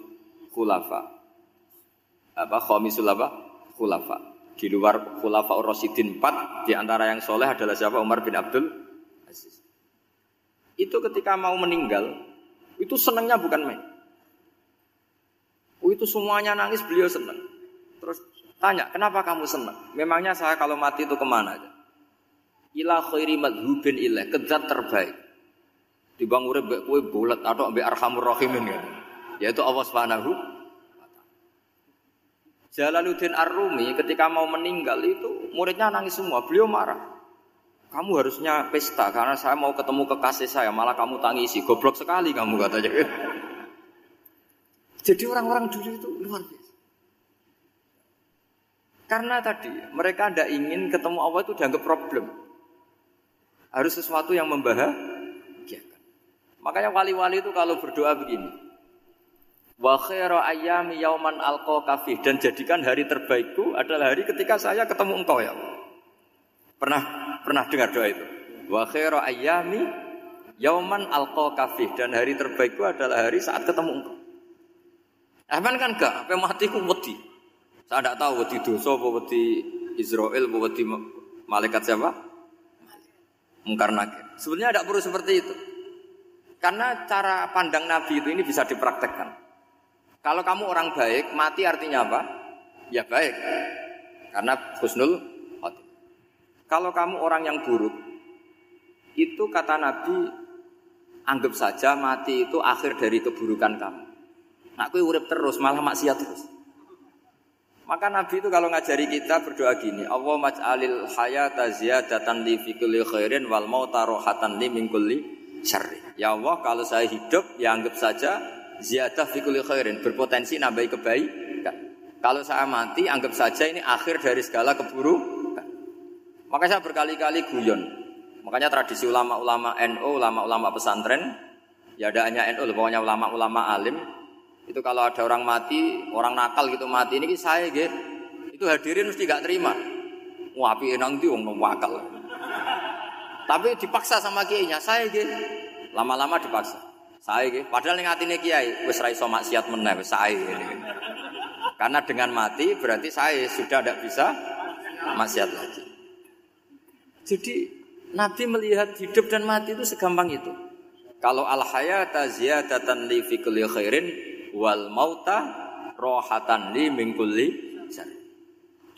Khulafa. Apa? Khamisul apa? Khulafa. Di luar Khulafa Ur-Rasidin 4. Di antara yang soleh adalah siapa? Umar bin Abdul. Itu ketika mau meninggal, itu senangnya bukan main. Oh, itu semuanya nangis beliau senang. Terus tanya, kenapa kamu senang? Memangnya saya kalau mati itu ke mana aja? Ila khairi madhubin ilah, kezat terbaik. Di bang urip mbek kowe bulat atau mbek arhamur rahimin ya. Yaitu Allah Subhanahu Jalaluddin Ar-Rumi ketika mau meninggal itu muridnya nangis semua. Beliau marah. Kamu harusnya pesta karena saya mau ketemu kekasih saya, malah kamu tangisi. Goblok sekali kamu katanya. Jadi orang-orang dulu itu luar biasa. Karena tadi mereka tidak ingin ketemu Allah itu dianggap problem. Harus sesuatu yang membahagiakan. Makanya wali-wali itu kalau berdoa begini. Wa khairu ayyami yauman alqa kafih dan jadikan hari terbaikku adalah hari ketika saya ketemu engkau ya Pernah pernah dengar doa itu? Wa khairu ayyami yauman alqa kafih dan hari terbaikku adalah hari saat ketemu engkau. Aman kan gak, apa mati ku wedi. Saya tidak tahu wedi dosa apa wedi Israel apa wedi malaikat siapa? Mungkar nakir. Sebenarnya tidak perlu seperti itu. Karena cara pandang Nabi itu ini bisa dipraktekkan. Kalau kamu orang baik, mati artinya apa? Ya baik. Karena husnul. Kalau kamu orang yang buruk, itu kata Nabi, anggap saja mati itu akhir dari keburukan kamu. Nak kue urip terus malah maksiat terus. Maka Nabi itu kalau ngajari kita berdoa gini, Allah maj'alil hayata ziyadatan li fi kulli khairin wal mauta rohatan li min kulli syarri. Ya Allah, kalau saya hidup ya anggap saja ziyadah fi kulli khairin, berpotensi nambahi kebaikan. Kalau saya mati anggap saja ini akhir dari segala keburukan. Maka saya berkali-kali guyon. Makanya tradisi ulama-ulama NU, ulama-ulama pesantren, ya ada hanya NU, pokoknya ulama-ulama alim, itu kalau ada orang mati, orang nakal gitu mati ini saya gitu. Itu hadirin mesti gak terima. Wah, api enang di wong wakal. Tapi dipaksa sama kiainya, saya gitu. Lama-lama dipaksa. Saya gitu. Padahal ning atine kiai wis ra iso maksiat meneh saya gitu. Karena dengan mati berarti saya sudah tidak bisa maksiat lagi. Jadi Nabi melihat hidup dan mati itu segampang itu. Kalau al hayata ziyadatan li fi kulli khairin wal mauta rohatan li mingkuli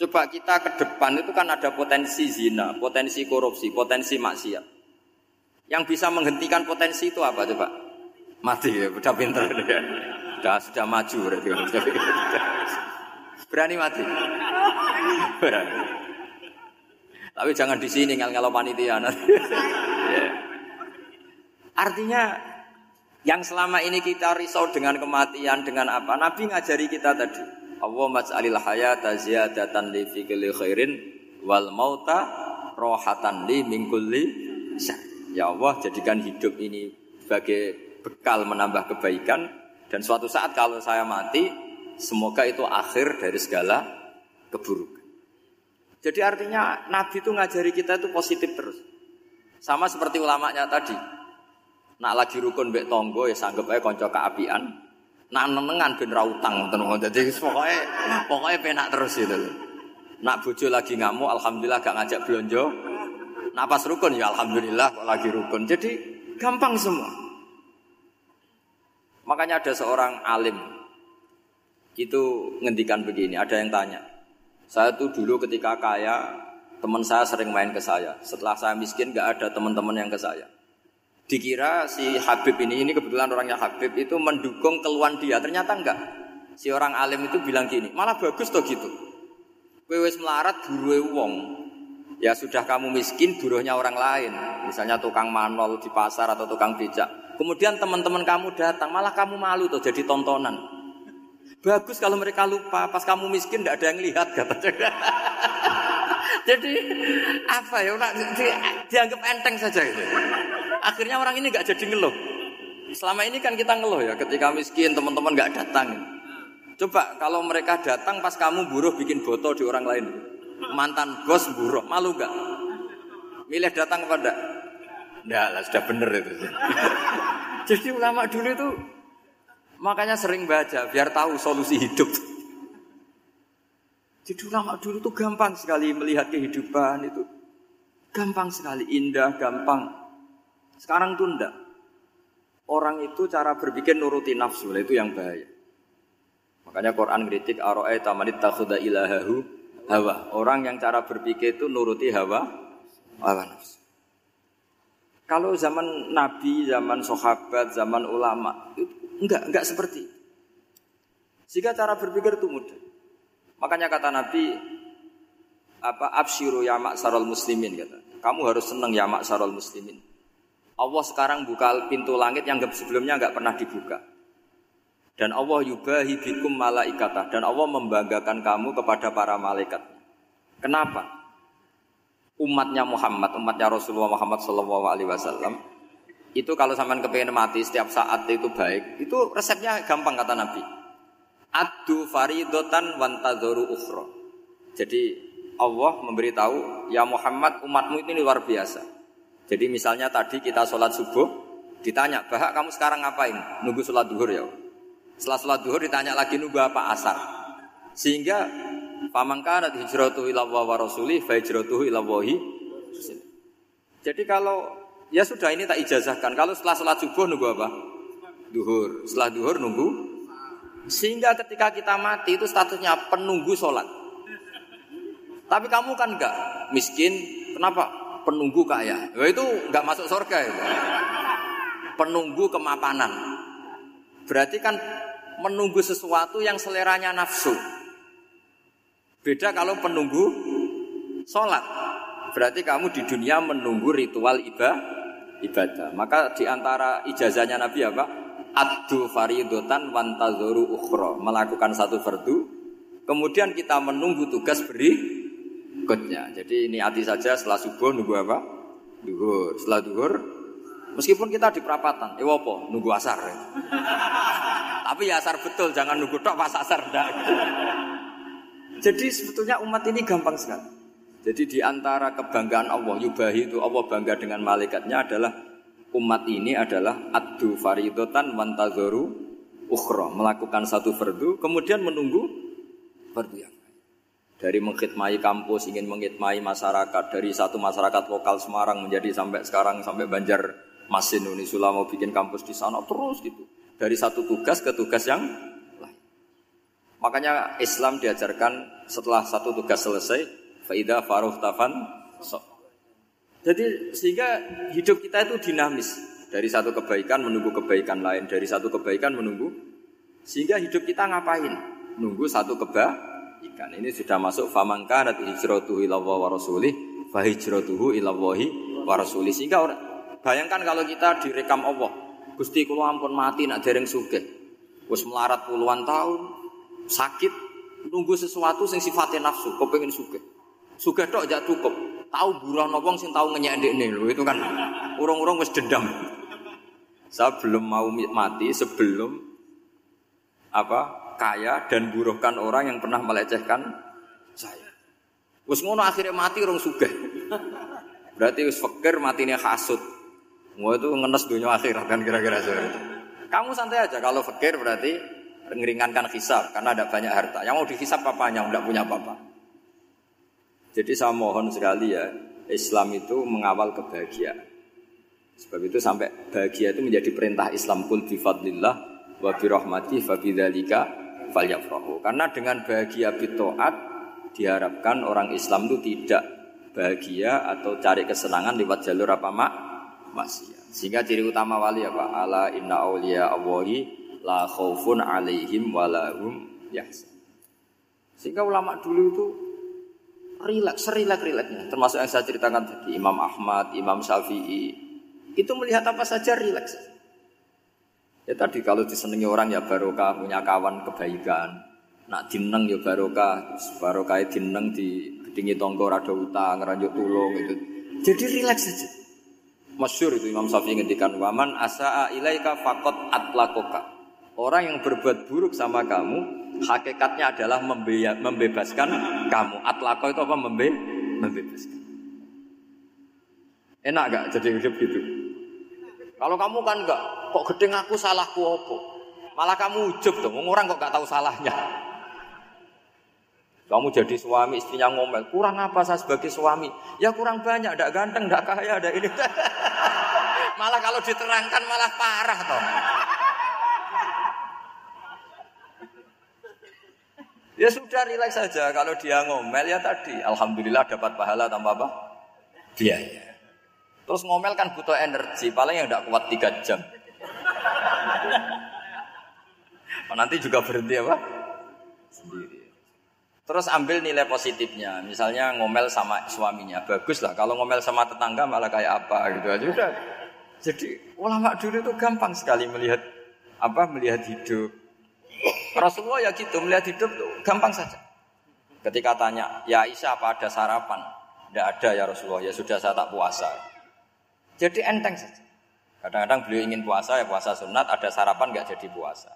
Coba kita ke depan itu kan ada potensi zina, potensi korupsi, potensi maksiat. Yang bisa menghentikan potensi itu apa coba? Mati ya, udah pinter ya. Sudah, sudah maju berarti. Berani mati? Berani. Tapi jangan di sini ngel-ngelo panitia. ya. Artinya yang selama ini kita risau dengan kematian, dengan apa? Nabi ngajari kita tadi. Allah mas'alil hayata ziyadatan li fi khairin wal mauta rohatan li min kulli Ya Allah, jadikan hidup ini sebagai bekal menambah kebaikan dan suatu saat kalau saya mati, semoga itu akhir dari segala keburukan. Jadi artinya Nabi itu ngajari kita itu positif terus. Sama seperti ulamanya tadi. Nak lagi rukun mbek tonggo ya sanggup aja konco keapian. Nak nenengan ben ra utang ngoten Jadi pokoknya pokoknya penak terus itu. Nak bojo lagi ngamuk alhamdulillah gak ngajak belanja. Nak pas rukun ya alhamdulillah kok lagi rukun. Jadi gampang semua. Makanya ada seorang alim itu ngendikan begini, ada yang tanya. Saya tuh dulu ketika kaya, teman saya sering main ke saya. Setelah saya miskin, gak ada teman-teman yang ke saya dikira si Habib ini, ini kebetulan orangnya Habib itu mendukung keluhan dia. Ternyata enggak. Si orang alim itu bilang gini, malah bagus toh gitu. Kowe melarat buruhe wong. Ya sudah kamu miskin buruhnya orang lain. Misalnya tukang manol di pasar atau tukang becak. Kemudian teman-teman kamu datang, malah kamu malu tuh jadi tontonan. Bagus kalau mereka lupa, pas kamu miskin tidak ada yang lihat katanya. Jadi apa ya? Di, dianggap enteng saja gitu. Akhirnya orang ini nggak jadi ngeluh. Selama ini kan kita ngeluh ya, ketika miskin teman-teman nggak datang. Coba kalau mereka datang pas kamu buruh bikin foto di orang lain, mantan bos buruh, malu gak? Milih datang kepada? Enggak lah, sudah bener itu. Jadi ulama dulu itu makanya sering baca biar tahu solusi hidup. Jadi ulama dulu tuh gampang sekali melihat kehidupan itu. Gampang sekali, indah, gampang. Sekarang tuh enggak. Orang itu cara berpikir nuruti nafsu, itu yang bahaya. Makanya Quran kritik aro'ay tamanit takhuda ilahahu hawa. Orang yang cara berpikir itu nuruti hawa, hawa nafsu. Kalau zaman Nabi, zaman sahabat, zaman ulama, itu enggak, enggak seperti. Sehingga cara berpikir itu mudah. Makanya kata Nabi apa absyiru ya maksarul muslimin kata. Kamu harus senang ya maksarul muslimin. Allah sekarang buka pintu langit yang sebelumnya nggak pernah dibuka. Dan Allah yubahi bikum malaikatah dan Allah membanggakan kamu kepada para malaikat. Kenapa? Umatnya Muhammad, umatnya Rasulullah Muhammad Shallallahu Alaihi Wasallam itu kalau sampean kepengen mati setiap saat itu baik, itu resepnya gampang kata Nabi. Adu faridotan wantadoru ukhro. Jadi Allah memberitahu, ya Muhammad umatmu ini luar biasa. Jadi misalnya tadi kita sholat subuh, ditanya, bahak kamu sekarang ngapain? Nunggu sholat duhur ya. Setelah sholat duhur ditanya lagi nunggu apa asar. Sehingga pamangkanat hijratuhu ila wa rasuli fa hijratuhu ila Jadi kalau ya sudah ini tak ijazahkan. Kalau setelah sholat subuh nunggu apa? Duhur. Setelah duhur nunggu sehingga ketika kita mati itu statusnya penunggu sholat. Tapi kamu kan enggak miskin, kenapa? Penunggu kaya. Ya itu enggak masuk surga ya. Penunggu kemapanan. Berarti kan menunggu sesuatu yang seleranya nafsu. Beda kalau penunggu sholat. Berarti kamu di dunia menunggu ritual ibadah. Maka di antara ijazahnya Nabi apa? Adu faridotan wantazoru ukhro Melakukan satu fardu Kemudian kita menunggu tugas berikutnya Jadi ini hati saja setelah subuh nunggu apa? Duhur Setelah duhur Meskipun kita di perapatan Eh apa? Nunggu asar. Tapi ya asar betul Jangan nunggu tok pas asar. Jadi sebetulnya umat ini gampang sekali Jadi di antara kebanggaan Allah Yubahi itu Allah bangga dengan malaikatnya adalah umat ini adalah adu faridotan mantazoru ukhro melakukan satu fardu kemudian menunggu fardu yang dari mengkhidmati kampus ingin mengkhidmati masyarakat. Dari satu masyarakat lokal Semarang menjadi sampai sekarang sampai Banjar Masin Unisula mau bikin kampus di sana terus gitu. Dari satu tugas ke tugas yang lain. Makanya Islam diajarkan setelah satu tugas selesai faida faruh tafan so, jadi sehingga hidup kita itu dinamis dari satu kebaikan menunggu kebaikan lain, dari satu kebaikan menunggu sehingga hidup kita ngapain? Nunggu satu kebaikan. Ini sudah masuk famangka kanat hijratuhu ila wa rasulih fa hijratuhu ila wa rasulih. Sehingga orang, bayangkan kalau kita direkam Allah, Gusti kula ampun mati nak dereng sugih. Wis melarat puluhan tahun, sakit, nunggu sesuatu sing sifatnya nafsu, kepengin sugih. Sugih tok jak cukup tahu buruh wong sing tahu ngenyek nih lho itu kan urung-urung wis dendam. Saya belum mau mati sebelum apa kaya dan buruhkan orang yang pernah melecehkan saya. Wis ngono akhirnya mati urung sugih. Berarti wis fakir matine hasud. Mau itu ngenes dunia akhirat kan kira-kira seperti Kamu santai aja kalau fakir berarti meringankan hisab karena ada banyak harta. Yang mau dihisap papanya, enggak punya apa-apa. Jadi saya mohon sekali ya, Islam itu mengawal kebahagiaan. Sebab itu sampai bahagia itu menjadi perintah Islam kul bi fadlillah wa bi rahmati fa bidzalika falyafrahu. Karena dengan bahagia bitoat diharapkan orang Islam itu tidak bahagia atau cari kesenangan lewat jalur apa mak maksiat. Sehingga ciri utama wali apa? Ala inna auliya Allahi la khaufun alaihim walahum yahzan. Sehingga ulama dulu itu rileks, serilek rileksnya. Termasuk yang saya ceritakan tadi, Imam Ahmad, Imam Syafi'i. Itu melihat apa saja rileks. Ya tadi kalau disenangi orang ya barokah punya kawan kebaikan. Nak dineng ya barokah, barokah dineng di gedingi tonggo rada utang, ngeranjuk tulung itu. Jadi rileks saja. Masyur itu Imam Syafi'i ngendikan waman asa'a ilaika fakot atlakoka. Orang yang berbuat buruk sama kamu, hakikatnya adalah membebaskan kamu. Atlako itu apa? Membe membebaskan. Enak gak jadi hidup gitu? Kalau kamu kan enggak, kok gedeng aku salahku apa? Malah kamu ujub dong, orang kok gak tahu salahnya. Kamu jadi suami, istrinya ngomel, kurang apa saya sebagai suami? Ya kurang banyak, tidak ganteng, tidak kaya, tidak ini. malah kalau diterangkan malah parah toh. Ya sudah rileks saja kalau dia ngomel ya tadi. Alhamdulillah dapat pahala tanpa apa? Biaya. Terus ngomel kan butuh energi, paling yang tidak kuat tiga jam. Nanti juga berhenti apa? Sendiri. Terus ambil nilai positifnya. Misalnya ngomel sama suaminya. Bagus lah. Kalau ngomel sama tetangga malah kayak apa gitu aja. Udah. Jadi ulama dulu itu gampang sekali melihat apa melihat hidup. Rasulullah ya gitu melihat hidup tuh gampang saja. Ketika tanya, ya Aisyah apa ada sarapan? Tidak ada ya Rasulullah. Ya sudah saya tak puasa. Jadi enteng saja. Kadang-kadang beliau ingin puasa ya puasa sunat, ada sarapan nggak jadi puasa.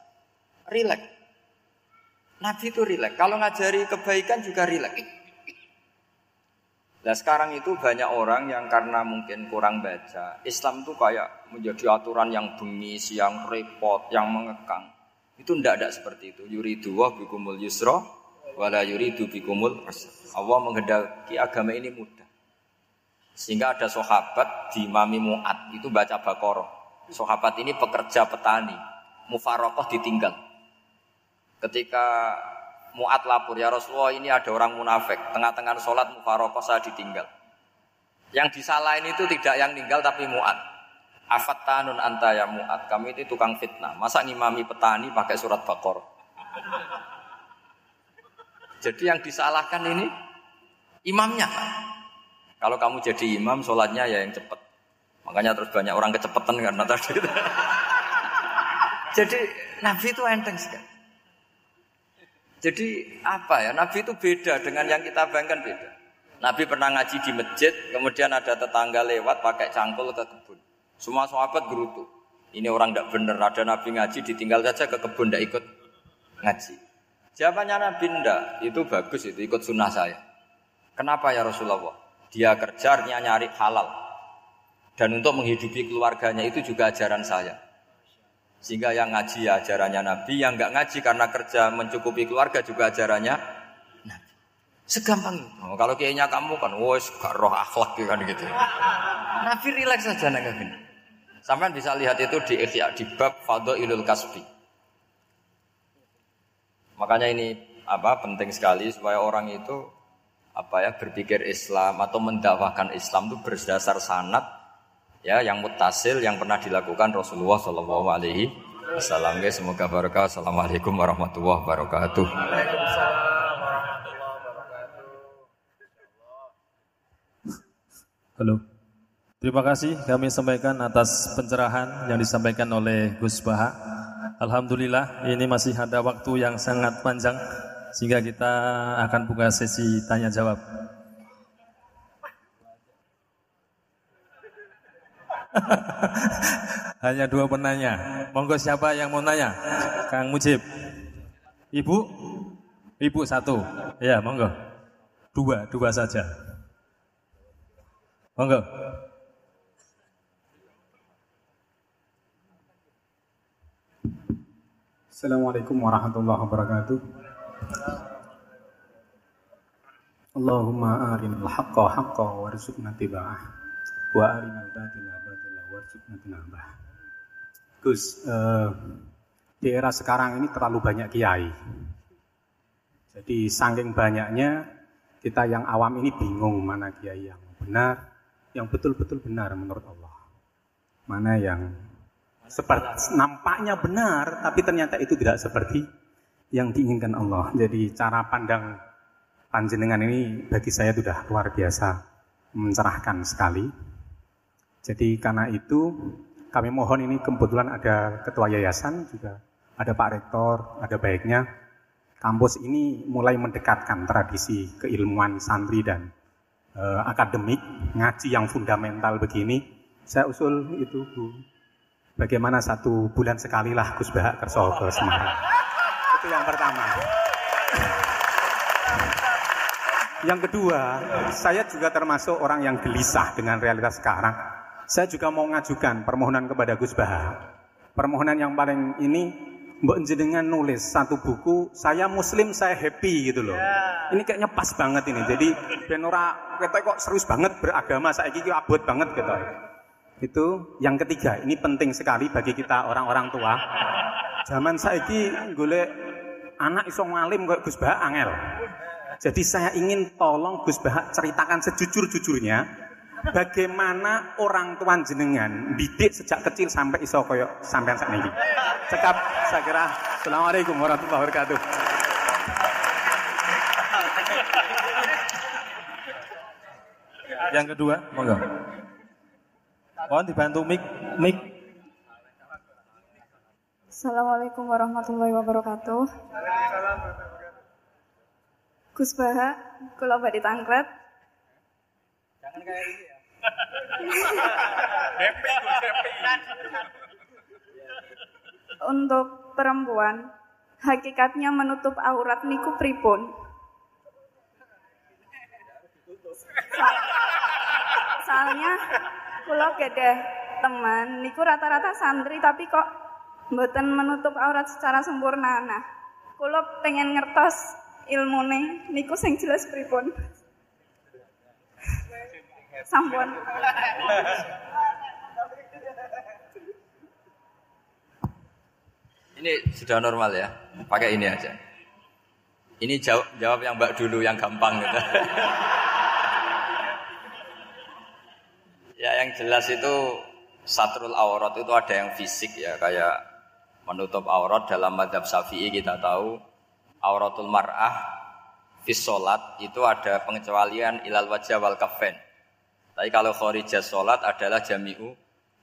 Relax. Nabi itu rileks. Kalau ngajari kebaikan juga rileks. Nah sekarang itu banyak orang yang karena mungkin kurang baca. Islam itu kayak menjadi aturan yang bengis, yang repot, yang mengekang. Itu tidak ada seperti itu. Yuridu wa bikumul yusra, wala yuridu bikumul Allah menghendaki agama ini mudah. Sehingga ada sahabat di Mami Mu'ad itu baca Bakoroh. Sahabat ini pekerja petani. Mufarokoh ditinggal. Ketika Mu'at lapor, ya Rasulullah ini ada orang munafik. Tengah-tengah sholat mufarokoh saya ditinggal. Yang disalahin itu tidak yang tinggal tapi Mu'at. Afat tanun anta ya Mu'at. Kami itu tukang fitnah. Masa ngimami petani pakai surat bakor. Jadi yang disalahkan ini imamnya. Kalau kamu jadi imam, sholatnya ya yang cepat. Makanya terus banyak orang kecepatan karena tadi. Jadi Nabi itu enteng sekali. Jadi apa ya? Nabi itu beda dengan yang kita bayangkan beda. Nabi pernah ngaji di masjid, kemudian ada tetangga lewat pakai cangkul ke kebun. Semua sahabat gerutu. Ini orang tidak benar. Ada Nabi ngaji ditinggal saja ke kebun tidak ikut ngaji. Jawabannya Nabi tidak. Itu bagus itu ikut sunnah saya. Kenapa ya Rasulullah? Dia kerja nyari halal. Dan untuk menghidupi keluarganya itu juga ajaran saya. Sehingga yang ngaji ya ajarannya Nabi, yang nggak ngaji karena kerja mencukupi keluarga juga ajarannya Nabi. Segampang. Oh, kalau kayaknya kamu kan, wes gak roh akhlak gitu kan gitu. Nabi rileks saja nih gini. Sampai bisa lihat itu di Ikhya di bab Ilul Kasbi. Makanya ini apa penting sekali supaya orang itu apa ya berpikir Islam atau mendakwahkan Islam itu berdasar sanat ya yang mutasil yang pernah dilakukan Rasulullah Shallallahu Alaihi Wasallam. Semoga barokah. Assalamualaikum warahmatullahi wabarakatuh.
Halo. Terima kasih kami sampaikan atas pencerahan yang disampaikan oleh Gus Baha. Alhamdulillah ini masih ada waktu yang sangat panjang sehingga kita akan buka sesi tanya jawab. Hanya dua penanya. Monggo siapa yang mau nanya? Kang Mujib. Ibu? Ibu satu. Ya, monggo. Dua, dua saja. Monggo.
Assalamualaikum warahmatullahi wabarakatuh. Allahumma arinal haqqa haqqa warzuqna tiba'ah wa arinal batila batila warzuqna tinabah. Gus, eh, di era sekarang ini terlalu banyak kiai. Jadi saking banyaknya kita yang awam ini bingung mana kiai yang benar, yang betul-betul benar menurut Allah. Mana yang seperti nampaknya benar, tapi ternyata itu tidak seperti yang diinginkan Allah. Jadi cara pandang panjenengan ini bagi saya sudah luar biasa mencerahkan sekali. Jadi karena itu kami mohon ini kebetulan ada ketua yayasan juga ada Pak Rektor, ada baiknya kampus ini mulai mendekatkan tradisi keilmuan santri dan uh, akademik, ngaji yang fundamental begini, saya usul itu Bu, bagaimana satu bulan sekali lah Gus Bahak Kerso ke Semarang. Itu yang pertama. Yang kedua, saya juga termasuk orang yang gelisah dengan realitas sekarang. Saya juga mau ngajukan permohonan kepada Gus Bahak. Permohonan yang paling ini Mbak jenengan nulis satu buku, saya muslim, saya happy gitu loh. Ini kayaknya pas banget ini. Jadi benora kita kok serius banget beragama, saya gigi abot banget gitu. Itu yang ketiga, ini penting sekali bagi kita orang-orang tua. Zaman saya gigi golek anak iso ngalim kok Gus Bahak angel. Jadi saya ingin tolong Gus Bahak ceritakan sejujur-jujurnya bagaimana orang tua jenengan didik sejak kecil sampai iso koyo sampean saat ini. Cekap, saya kira. Assalamualaikum warahmatullahi wabarakatuh.
Yang kedua, monggo. Mohon dibantu mic, mic.
Assalamualaikum warahmatullahi wabarakatuh. Gus Baha, kalau badhe tangkret. Jangan kayak ini ya. Untuk perempuan, hakikatnya menutup aurat niku pripun? soalnya kalau gede teman niku rata-rata santri tapi kok mboten menutup aurat secara sempurna nah kalau pengen ngertos ilmu nih niku sing jelas pripun Sampun.
Ini sudah normal ya, pakai ini aja. Ini jawab, jawab yang mbak dulu yang gampang gitu. Ya yang jelas itu satrul aurat itu ada yang fisik ya kayak menutup aurat dalam madhab syafi'i kita tahu auratul mar'ah fis itu ada pengecualian ilal wajah wal kafen tapi kalau khorijah sholat adalah jami'u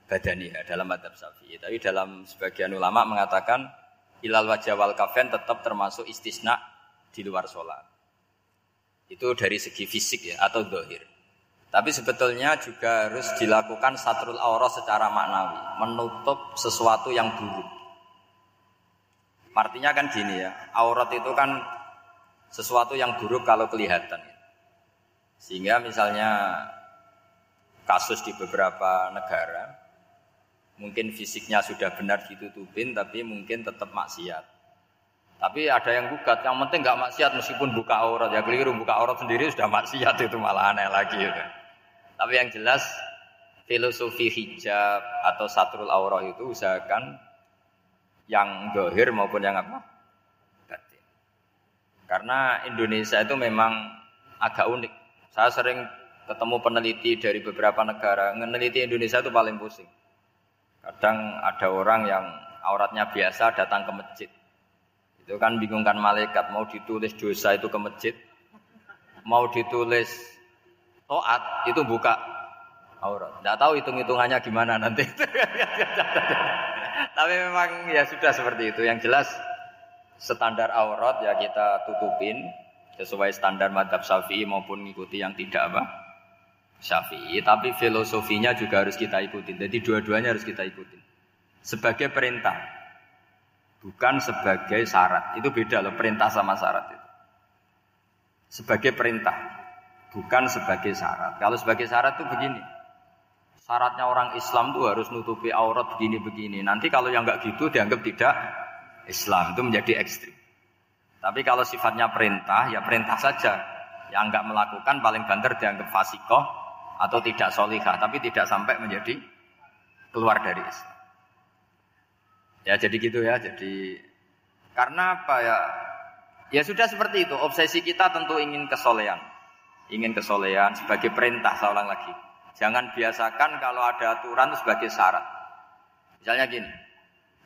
badani ya, dalam madhab syafi'i. Tapi dalam sebagian ulama mengatakan ilal wajah wal kafen tetap termasuk istisna di luar sholat. Itu dari segi fisik ya, atau dohir. Tapi sebetulnya juga harus dilakukan satrul aurah secara maknawi. Menutup sesuatu yang buruk. Artinya kan gini ya, aurat itu kan sesuatu yang buruk kalau kelihatan. Sehingga misalnya kasus di beberapa negara mungkin fisiknya sudah benar ditutupin tapi mungkin tetap maksiat. Tapi ada yang gugat, yang penting nggak maksiat meskipun buka aurat ya keliru buka aurat sendiri sudah maksiat itu malah aneh lagi gitu. Tapi yang jelas filosofi hijab atau satrul aurah itu usahakan yang dohir maupun yang apa batin. Karena Indonesia itu memang agak unik. Saya sering ketemu peneliti dari beberapa negara, meneliti Indonesia itu paling pusing. Kadang ada orang yang auratnya biasa datang ke masjid. Itu kan bingungkan malaikat, mau ditulis dosa itu ke masjid, mau ditulis toat itu buka aurat. Tidak tahu hitung-hitungannya gimana nanti. Tapi memang ya sudah seperti itu. Yang jelas standar aurat ya kita tutupin sesuai standar madhab syafi'i maupun mengikuti yang tidak apa Syafi'i, tapi filosofinya juga harus kita ikutin. Jadi dua-duanya harus kita ikutin. Sebagai perintah, bukan sebagai syarat. Itu beda loh, perintah sama syarat itu. Sebagai perintah, bukan sebagai syarat. Kalau sebagai syarat itu begini. Syaratnya orang Islam tuh harus nutupi aurat begini-begini. Nanti kalau yang nggak gitu dianggap tidak Islam. Itu menjadi ekstrim. Tapi kalau sifatnya perintah, ya perintah saja. Yang nggak melakukan paling banter dianggap fasikoh, atau tidak solihah, tapi tidak sampai menjadi keluar dari Islam. Ya jadi gitu ya, jadi karena apa ya? Ya sudah seperti itu. Obsesi kita tentu ingin kesolehan, ingin kesolehan sebagai perintah seorang lagi. Jangan biasakan kalau ada aturan itu sebagai syarat. Misalnya gini,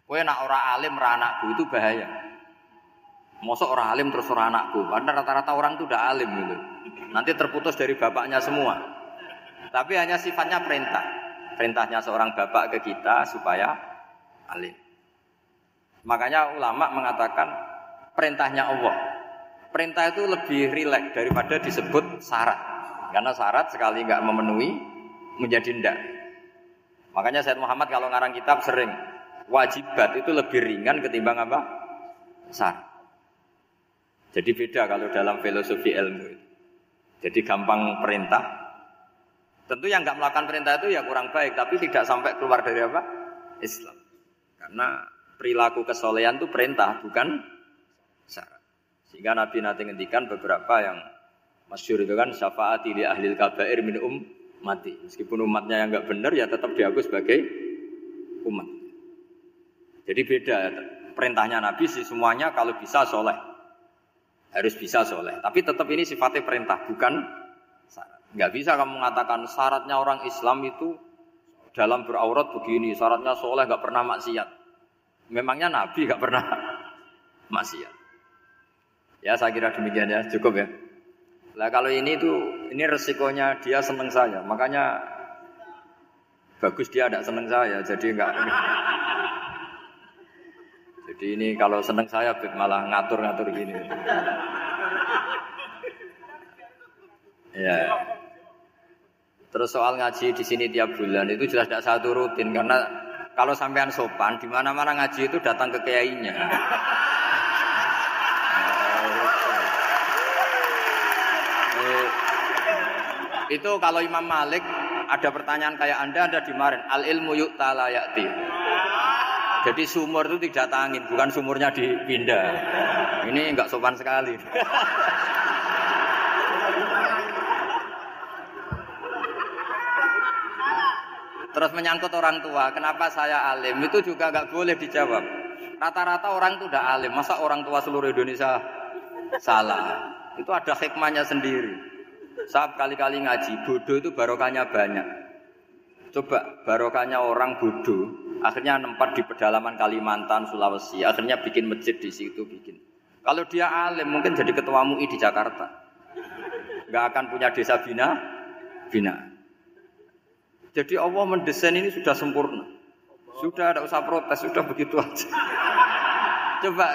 kue nak orang alim ra anakku itu bahaya. Mosok orang alim terus orang anakku, karena rata-rata orang itu udah alim gitu. Nanti terputus dari bapaknya semua. Tapi hanya sifatnya perintah. Perintahnya seorang bapak ke kita supaya alim. Makanya ulama mengatakan perintahnya Allah. Perintah itu lebih rileks daripada disebut syarat. Karena syarat sekali nggak memenuhi menjadi ndak. Makanya Said Muhammad kalau ngarang kitab sering wajibat itu lebih ringan ketimbang apa? Syarat. Jadi beda kalau dalam filosofi ilmu. Jadi gampang perintah. Tentu yang nggak melakukan perintah itu ya kurang baik, tapi tidak sampai keluar dari apa? Islam. Karena perilaku kesolehan itu perintah, bukan syarat. Sehingga Nabi nanti ngendikan beberapa yang masyur itu kan syafaat li ahli kabair min um mati. Meskipun umatnya yang nggak benar ya tetap diaku sebagai umat. Jadi beda perintahnya Nabi sih semuanya kalau bisa soleh harus bisa soleh. Tapi tetap ini sifatnya perintah bukan syarat. Nggak bisa kamu mengatakan syaratnya orang Islam itu dalam beraurat begini, syaratnya soleh nggak pernah maksiat. Memangnya Nabi nggak pernah maksiat. Ya saya kira demikian ya, cukup ya. Nah kalau ini tuh, ini resikonya dia seneng saya, makanya bagus dia tidak seneng saya, jadi enggak. Jadi ini kalau seneng saya malah ngatur-ngatur gini. Ya. Terus soal ngaji di sini tiap bulan itu jelas tidak satu rutin karena kalau sampean sopan di mana-mana ngaji itu datang ke kiainya. Itu kalau Imam Malik ada pertanyaan kayak Anda, Anda dimarin. Al ilmu yuk talayati. Jadi sumur itu tidak tangin, bukan sumurnya dipindah. Ini enggak sopan sekali. Terus menyangkut orang tua, kenapa saya alim? Itu juga enggak boleh dijawab. Rata-rata orang itu udah alim, masa orang tua seluruh Indonesia salah? Itu ada hikmahnya sendiri. Saat kali-kali ngaji, bodoh itu barokahnya banyak. Coba barokahnya orang bodoh, akhirnya nempat di pedalaman Kalimantan, Sulawesi, akhirnya bikin masjid di situ bikin. Kalau dia alim mungkin jadi ketua MUI di Jakarta. Gak akan punya desa bina, bina. Jadi Allah mendesain ini sudah sempurna. Sudah ada usah protes, sudah begitu aja. Coba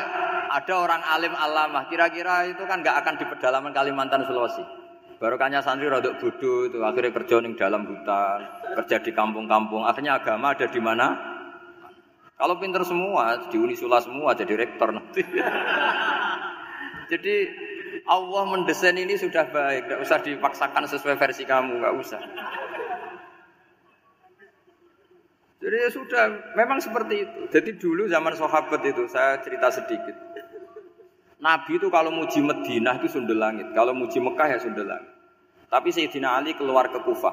ada orang alim alamah, kira-kira itu kan gak akan di pedalaman Kalimantan Sulawesi. Barokahnya santri rodok bodoh itu akhirnya kerja di dalam hutan, kerja di kampung-kampung. Akhirnya agama ada di mana? Kalau pinter semua, di Unisula semua jadi rektor nanti. jadi Allah mendesain ini sudah baik, tidak usah dipaksakan sesuai versi kamu, nggak usah. Jadi ya sudah, memang seperti itu. Jadi dulu zaman sahabat itu, saya cerita sedikit. Nabi itu kalau muji Madinah itu sundel langit, kalau muji Mekah ya sundel langit. Tapi Sayyidina Ali keluar ke Kufah.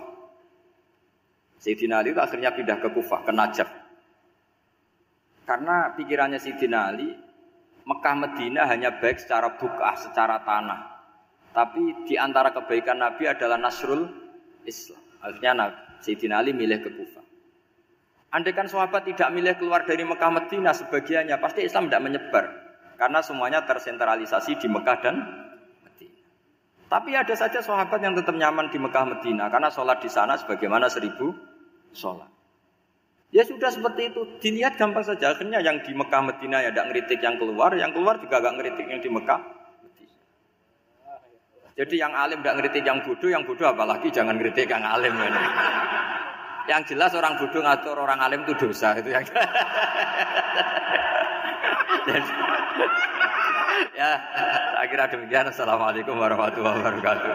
Sayyidina Ali itu akhirnya pindah ke Kufah, ke Najaf. Karena pikirannya Sayyidina Ali, Mekah Madinah hanya baik secara bukah, secara tanah. Tapi di antara kebaikan Nabi adalah Nasrul Islam. Akhirnya Sayyidina Ali milih ke Kufah. Andai kan sahabat tidak milih keluar dari Mekah Madinah sebagiannya, pasti Islam tidak menyebar. Karena semuanya tersentralisasi di Mekah dan Medina. Tapi ada saja sahabat yang tetap nyaman di Mekah Medina karena sholat di sana sebagaimana seribu sholat. Ya sudah seperti itu, dilihat gampang saja. Akhirnya yang di Mekah Medina ya tidak ngeritik yang keluar, yang keluar juga gak ngeritik yang di Mekah. Jadi yang alim tidak ngeritik yang bodoh, yang bodoh apalagi jangan ngeritik yang alim. yang jelas orang bodoh ngatur orang alim itu dosa itu yang ya, kira demikian. Assalamualaikum warahmatullahi wabarakatuh.